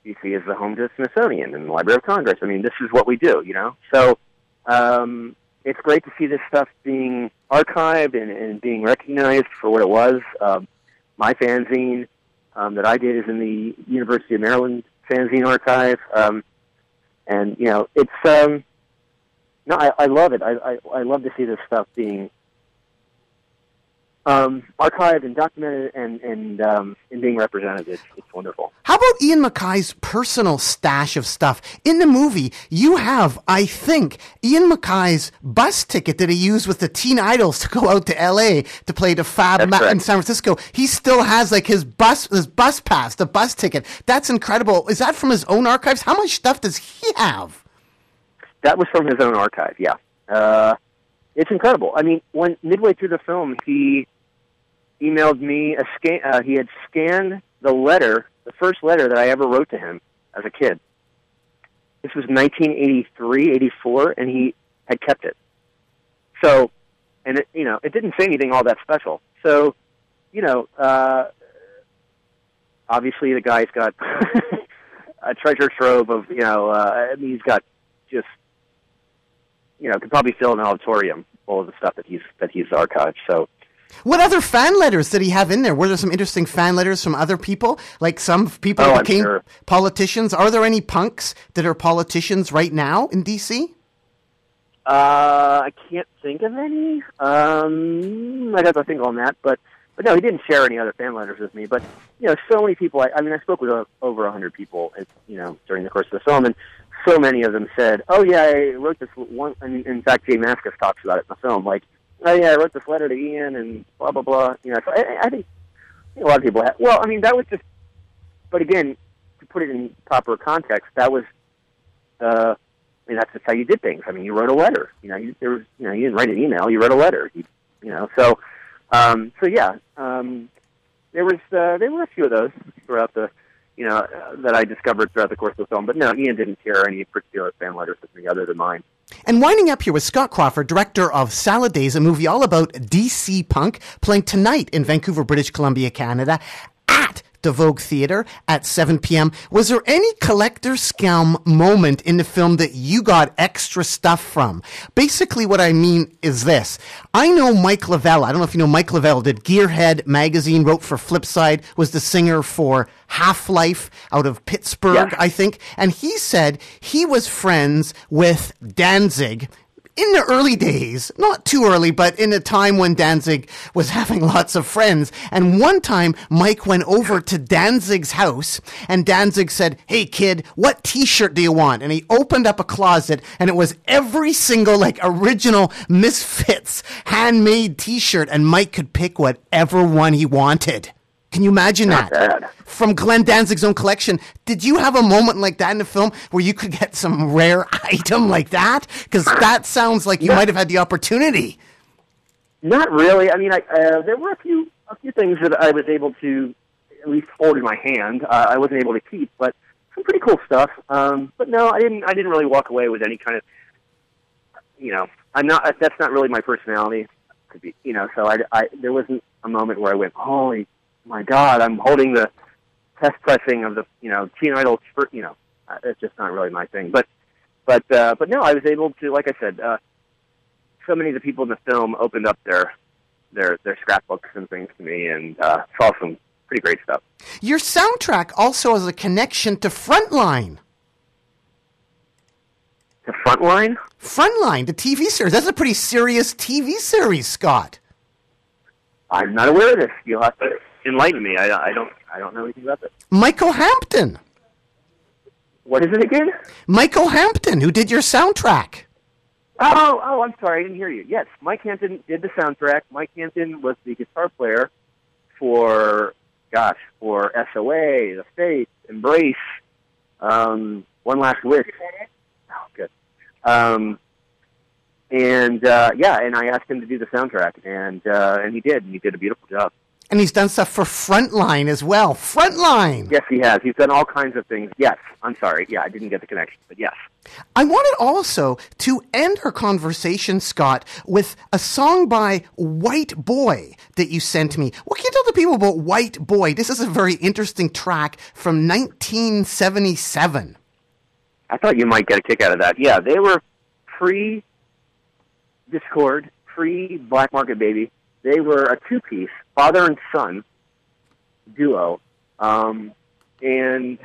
DC is the home to the Smithsonian and the Library of Congress. I mean, this is what we do, you know. So um, it's great to see this stuff being archived and, and being recognized for what it was. Um, my fanzine um, that I did is in the University of Maryland fanzine archive, um, and you know it's um, no, I, I love it. I, I I love to see this stuff being um, archived and documented and and um, and being represented. It's, it's wonderful. How about Ian MacKaye's personal stash of stuff? In the movie, you have, I think, Ian MacKaye's bus ticket that he used with the Teen Idles to go out to LA to play the Fab Ma- in. San Francisco. He still has like his bus, his bus pass, the bus ticket. That's incredible. Is that from his own archives? How much stuff does he have? That was from his own archive. Yeah, uh, it's incredible. I mean, when midway through the film, he emailed me a scan. Uh, he had scanned the letter, the first letter that I ever wrote to him as a kid. This was 1983, 84, and he had kept it. So, and it, you know, it didn't say anything all that special. So, you know, uh, obviously the guy's got a treasure trove of, you know, uh, I mean, he's got just, you know, could probably fill an auditorium full of the stuff that he's that he's archived. So, What other fan letters did he have in there? Were there some interesting fan letters from other people? Like some people Oh, became sure. politicians? Are there any punks that are politicians right now in DC? Uh, I can't think of any. Um, I'd have to think on that, but but no, he didn't share any other fan letters with me. But you know, so many people. I, I mean, I spoke with uh, over a hundred people, you know, during the course of the film, and so many of them said, "Oh yeah, I wrote this one." Mean, in fact, J Mascis talks about it in the film, like, "Oh yeah, I wrote this letter to Ian," and blah blah blah. You know, so I, I think a lot of people. Have, well, I mean, that was just. But again, to put it in proper context, that was. Uh, I mean, that's just how you did things. I mean, you wrote a letter. You know, you, there was, you know, you didn't write an email. You wrote a letter. You, you know, so, um, so yeah, um, there was, uh, there were a few of those throughout the, you know, uh, that I discovered throughout the course of the film. But no, Ian didn't share any particular fan letters with me other than mine. And winding up here with Scott Crawford, director of Salad Days, a movie all about DC punk, playing tonight in Vancouver, British Columbia, Canada, the Vogue Theatre at 7 p.m. Was there any collector scam moment in the film that you got extra stuff from? Basically, what I mean is this. I know Mike Lavelle. I don't know if you know Mike Lavelle did Gearhead magazine, wrote for Flipside, was the singer for Half Life out of Pittsburgh, Yeah. I think. And he said he was friends with Danzig in the early days, not too early, but in a time when Danzig was having lots of friends. And one time, Mike went over to Danzig's house, and Danzig said, Hey, kid, what t shirt do you want? And he opened up a closet, and it was every single, like, original Misfits handmade t shirt, and Mike could pick whatever one he wanted. Can you imagine Not that? bad. From Glenn Danzig's own collection. Did you have a moment like that in the film where you could get some rare item like that? Because that sounds like you might have had the opportunity. Not really. I mean, I, uh, there were a few a few things that I was able to at least hold in my hand. Uh, I wasn't able to keep, but some pretty cool stuff. Um, but no, I didn't. I didn't really walk away with any kind of, you know, I'm not. That's not really my personality. To be, you know, so I, I there wasn't a moment where I went, holy my god, I'm holding the test pressing of the, you know, Teen Idles. for- You know, uh, it's just not really my thing. But, but, uh, but no, I was able to, like I said. Uh, so many of the people in the film opened up their their their scrapbooks and things to me and uh, saw some pretty great stuff. Your soundtrack also has a connection to Frontline. The Frontline, Frontline, the TV series. That's a pretty serious TV series, Scott. I'm not aware of this. You'll have to enlighten me. I, I don't I don't know anything about it. Michael Hampton. What is it again? Michael Hampton, who did your soundtrack. Oh, oh, I'm sorry, I didn't hear you. Yes, Mike Hampton did the soundtrack. Mike Hampton was the guitar player for, gosh, for SOA, The Faith, Embrace, um, One Last Wish. Oh, good. Um, and uh, yeah, and I asked him to do the soundtrack, and uh, and he did, and he did a beautiful job. And he's done stuff for Frontline as well. Frontline! Yes, he has. He's done all kinds of things. Yes, I'm sorry. Yeah, I didn't get the connection, but yes. I wanted also to end our conversation, Scott, with a song by White Boy that you sent me. What can you tell the people about White Boy? This is a very interesting track from 1977. I thought you might get a kick out of that. Yeah, they were pre Dischord, pre Black Market Baby. They were a two piece, father and son duo. Um, and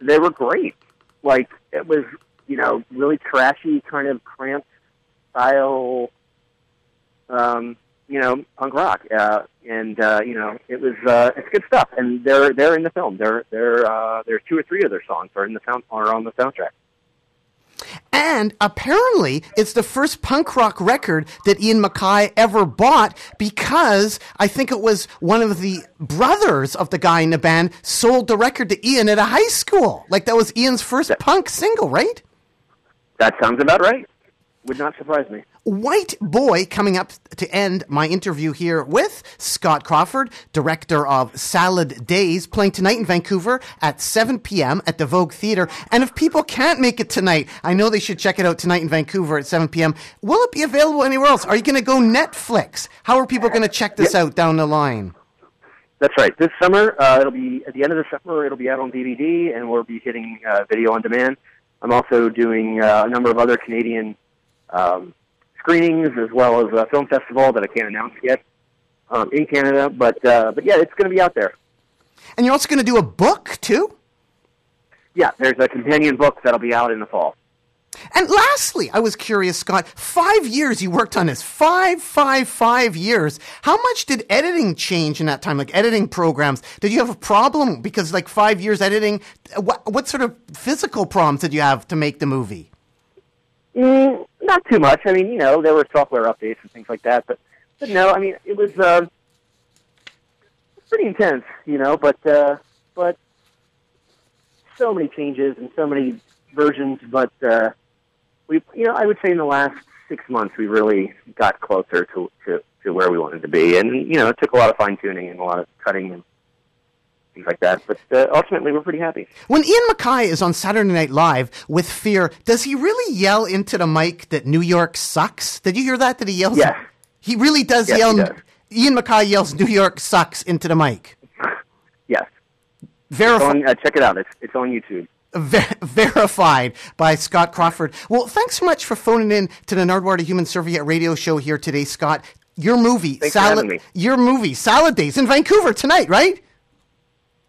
they were great. Like, it was, you know, really trashy, kind of cramped style, um, you know, punk rock. Uh, and, uh, you know, it was, uh, it's good stuff. And they're, they're in the film. They're, they're, uh, there's two or three of their songs are in the sound, are on the soundtrack. And apparently, it's the first punk rock record that Ian MacKaye ever bought because I think it was one of the brothers of the guy in the band sold the record to Ian at a high school. Like that was Ian's first punk single, right? That sounds about right. Would not surprise me. White Boy coming up to end my interview here with Scott Crawford, director of Salad Days, playing tonight in Vancouver at 7 p.m. at the Vogue Theatre. And if people can't make it tonight, I know they should check it out tonight in Vancouver at 7 p.m. Will it be available anywhere else? Are you going to go Netflix? How are people going to check this out down the line? That's right. This summer, uh, it'll be at the end of the summer. It'll be out on DVD, and we'll be hitting uh, video on demand. I'm also doing uh, a number of other Canadian um, screenings, as well as a film festival that I can't announce yet um, in Canada. But uh, but yeah, it's going to be out there. And you're also going to do a book, too? Yeah, there's a companion book that'll be out in the fall. And lastly, I was curious, Scott, five years you worked on this. Five, five, five years. How much did editing change in that time? Like editing programs? Did you have a problem? Because like five years editing, what, what sort of physical problems did you have to make the movie? Mm, not too much. I mean, you know, there were software updates and things like that, but but no, I mean, it was uh, pretty intense, you know. But uh, but so many changes and so many versions. But uh, we, you know, I would say in the last six months we really got closer to to, to where we wanted to be, and you know, it took a lot of fine tuning and a lot of cutting and things like that. But uh, ultimately, we're pretty happy. When Ian MacKaye is on Saturday Night Live with Fear, does he really yell into the mic that New York sucks? Did you hear that? That he yells? Yeah. He really does Yes, yell. does. Ian MacKaye yells New York sucks into the mic. Yes. Verify. On, uh, check it out. It's it's on YouTube. Ver- verified by Scott Crawford. Well, thanks so much for phoning in to the Nardwuar the Human Serviette radio show here today, Scott. Your movie, Thanks Salad. Your movie, Salad Days, in Vancouver tonight, right?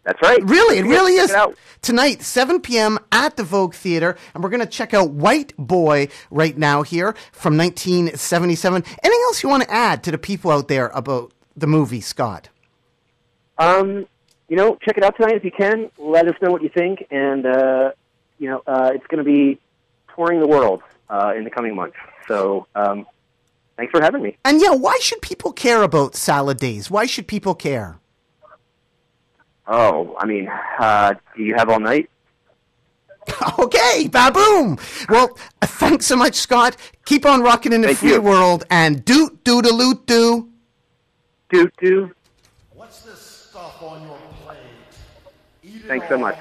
That's right. Really, it Yeah, really is. it. Tonight, 7 p.m. at the Vogue Theater, and we're going to check out White Boy right now here from 1977. Anything else you want to add to the people out there about the movie, Scott? Um, you know, check it out tonight if you can. Let us know what you think, and uh, you know, uh, it's going to be touring the world uh, in the coming months. So, um, thanks for having me. And yeah, why should people care about salad days? Why should people care? Oh, I mean, uh, do you have all night? Okay, baboom. Well, uh, thanks so much, Scott. Keep on rocking in the Thank free you. world and doot doot a loot doo. Do do. What's this stuff on your plate? Eat it Thanks so all much.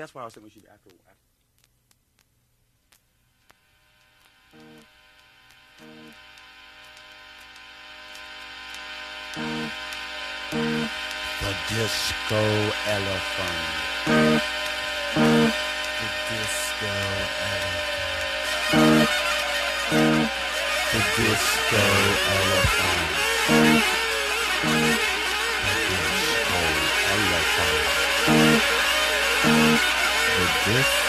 Maybe that's why I was thinking we should after. after. The disco elephant. The disco elephant. The disco elephant. The disco elephant. The disco.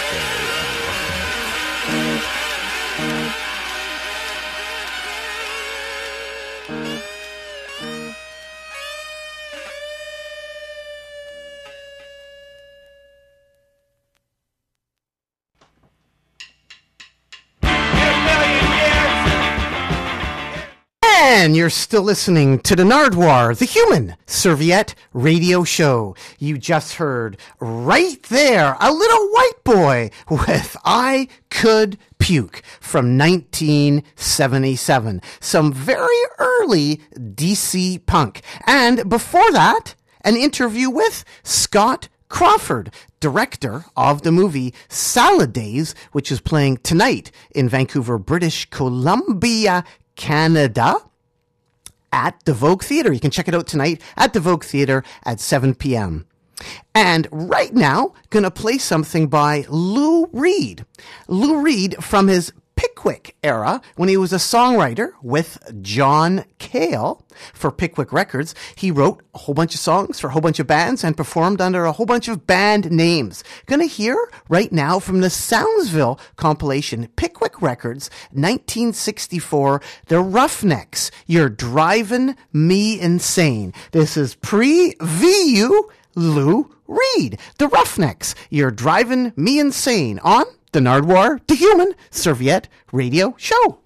And you're still listening to the Nardwuar, the human serviette radio show. You just heard right there a little white boy with I Could Puke from 1977. Some very early DC punk. And before that, an interview with Scott Crawford, director of the movie Salad Days, which is playing tonight in Vancouver, British Columbia, Canada at the Vogue Theater. You can check it out tonight at the Vogue Theater at 7 p.m. And right now, gonna play something by Lou Reed. Lou Reed from his Pickwick era, when he was a songwriter with John Cale for Pickwick Records, he wrote a whole bunch of songs for a whole bunch of bands and performed under a whole bunch of band names. Gonna hear right now from the Soundsville compilation, Pickwick Records, 1964, The Roughnecks. You're driving me insane. This is pre-VU Lou Reed, The Roughnecks. You're driving me insane on the Nardwuar, the Human Serviette Radio Show.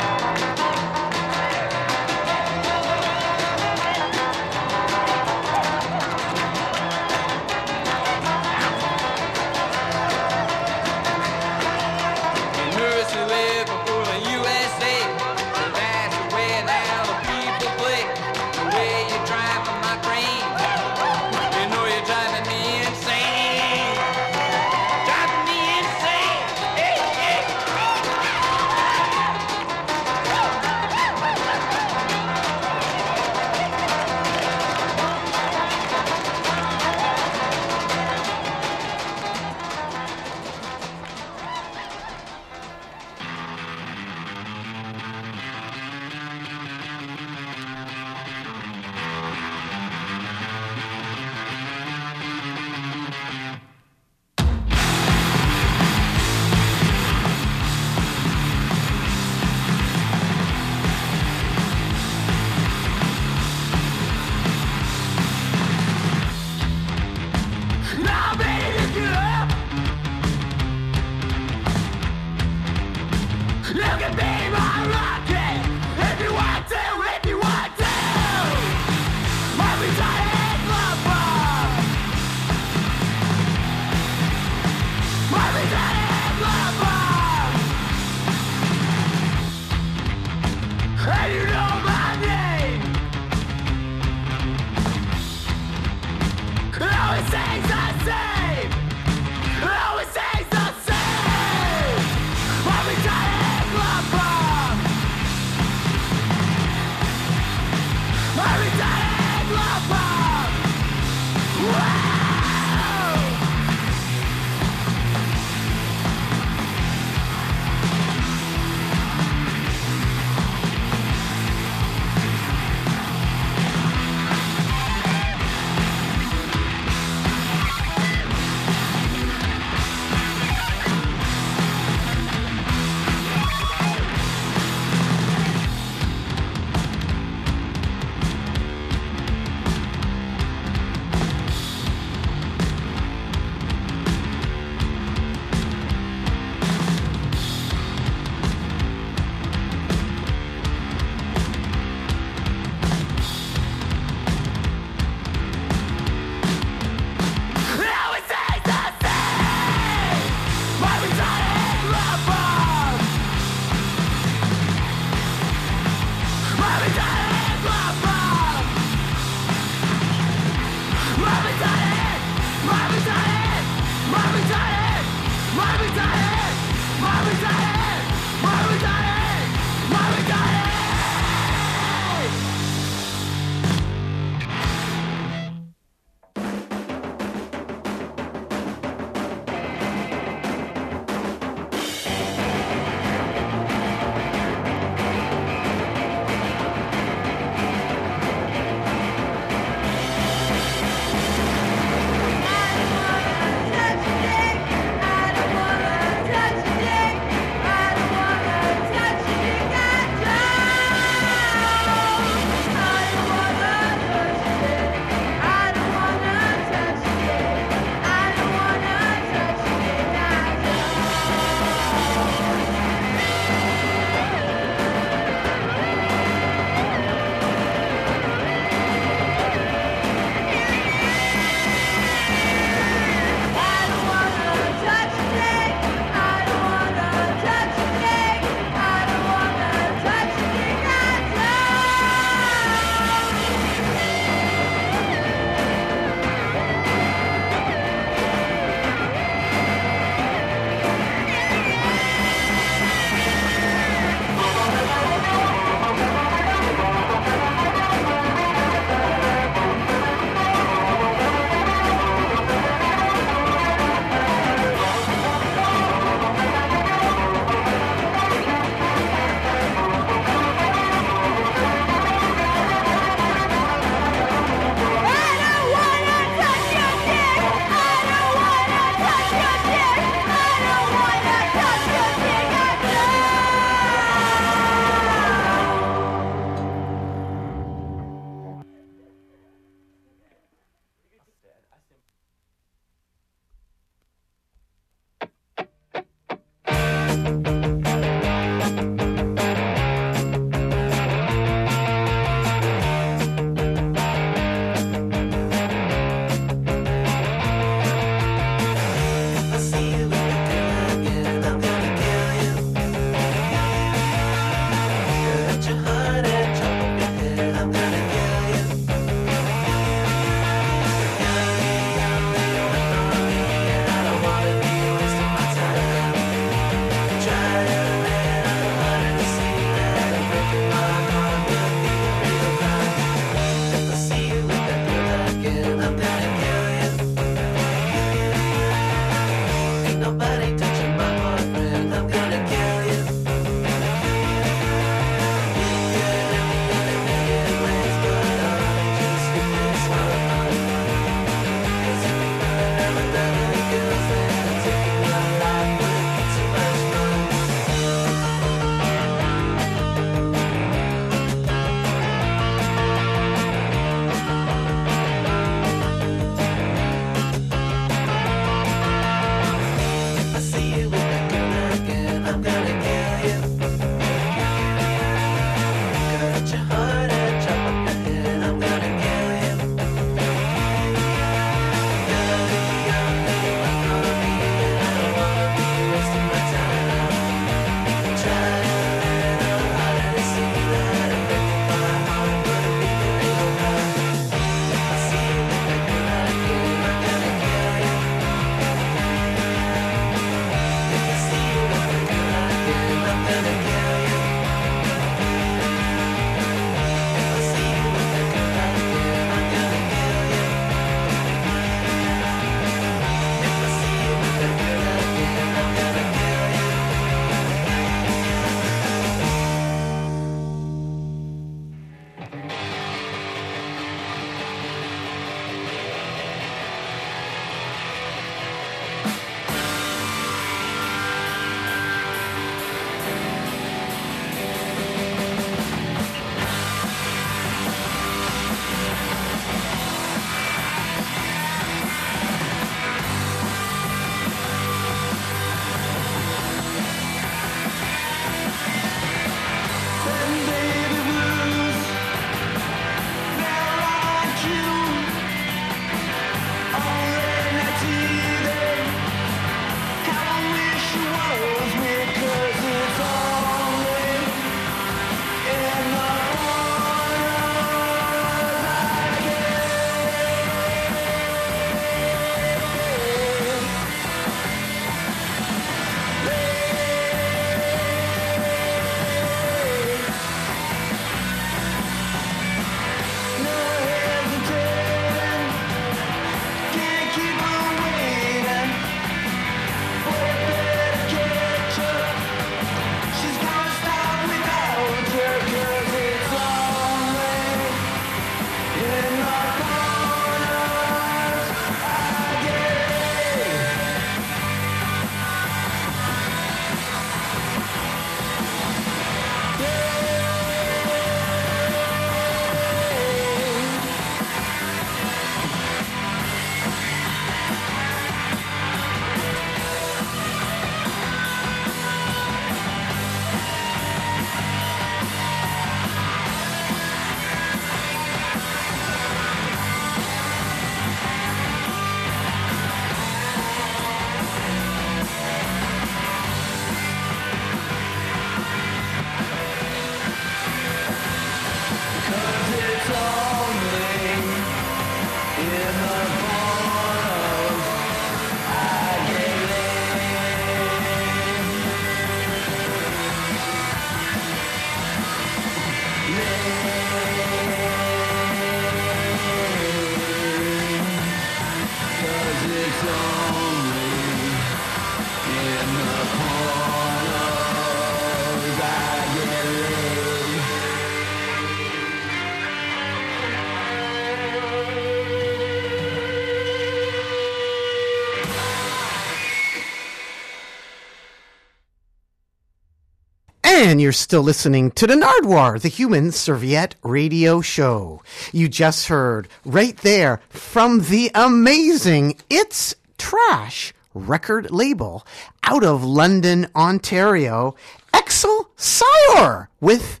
And you're still listening to the Nardwuar, the Human Serviette Radio Show. You just heard right there from the amazing It's Trash record label out of London, Ontario, Excelsior with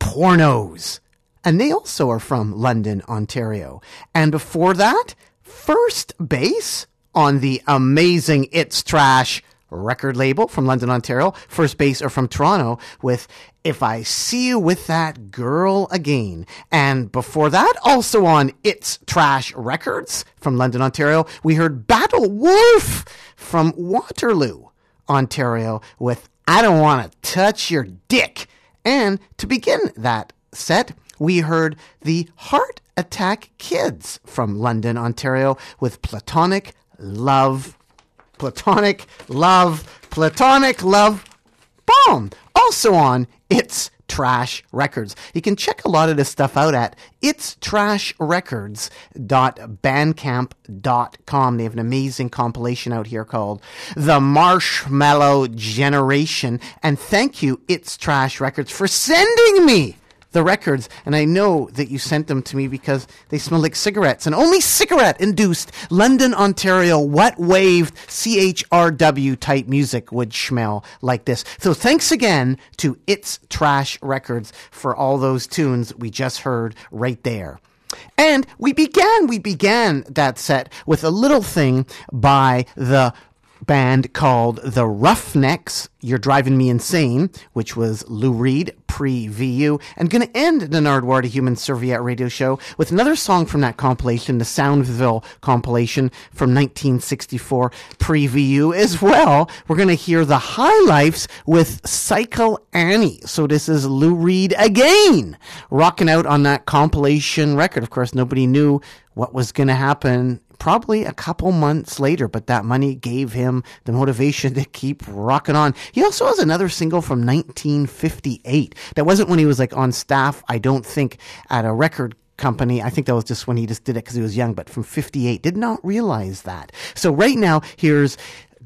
Pornos. And they also are from London, Ontario. And before that, First Base on the amazing It's Trash record label from London, Ontario. First Base are from Toronto with If I See You With That Girl Again. And before that, also on It's Trash Records from London, Ontario, we heard Battle Wolf from Waterloo, Ontario with I Don't Want to Touch Your Dick. And to begin that set, we heard the Heart Attack Kids from London, Ontario with Platonic Love Platonic Love, Platonic Love Bomb. Also on It's Trash Records. You can check a lot of this stuff out at itstrashrecords.bandcamp.com. They have an amazing compilation out here called The Marshmallow Generation. And thank you, It's Trash Records, for sending me the records, and I know that you sent them to me because they smell like cigarettes, and only cigarette induced London, Ontario, wet waved CHRW type music would smell like this. So thanks again to It's Trash Records for all those tunes we just heard right there. And we began, we began that set with a little thing by the band called The Roughnecks, You're Driving Me Insane, which was Lou Reed pre VU, and going to end the Nardwuar to Human Serviette radio show with another song from that compilation, the Soundville compilation from 1964 pre VU as well. We're going to hear the High Lifes with Cycle Annie. So this is Lou Reed again, rocking out on that compilation record. Of course, nobody knew what was going to happen probably a couple months later, but that money gave him the motivation to keep rocking on. He also has another single from 1958. That wasn't when he was like on staff, I don't think, at a record company. I think that was just when he just did it because he was young, but from 58. Did not realize that. So right now, here's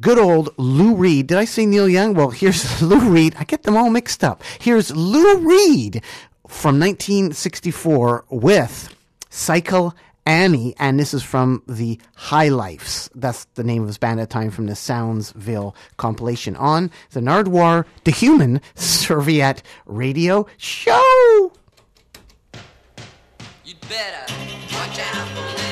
good old Lou Reed. Did I say Neil Young? Well, here's Lou Reed. I get them all mixed up. Here's Lou Reed from 1964 with Cycle Annie, and this is from the High Lifes. That's the name of his band at the time from the Soundsville compilation on the Nardwuar, the Human Serviette Radio Show. You'd better watch out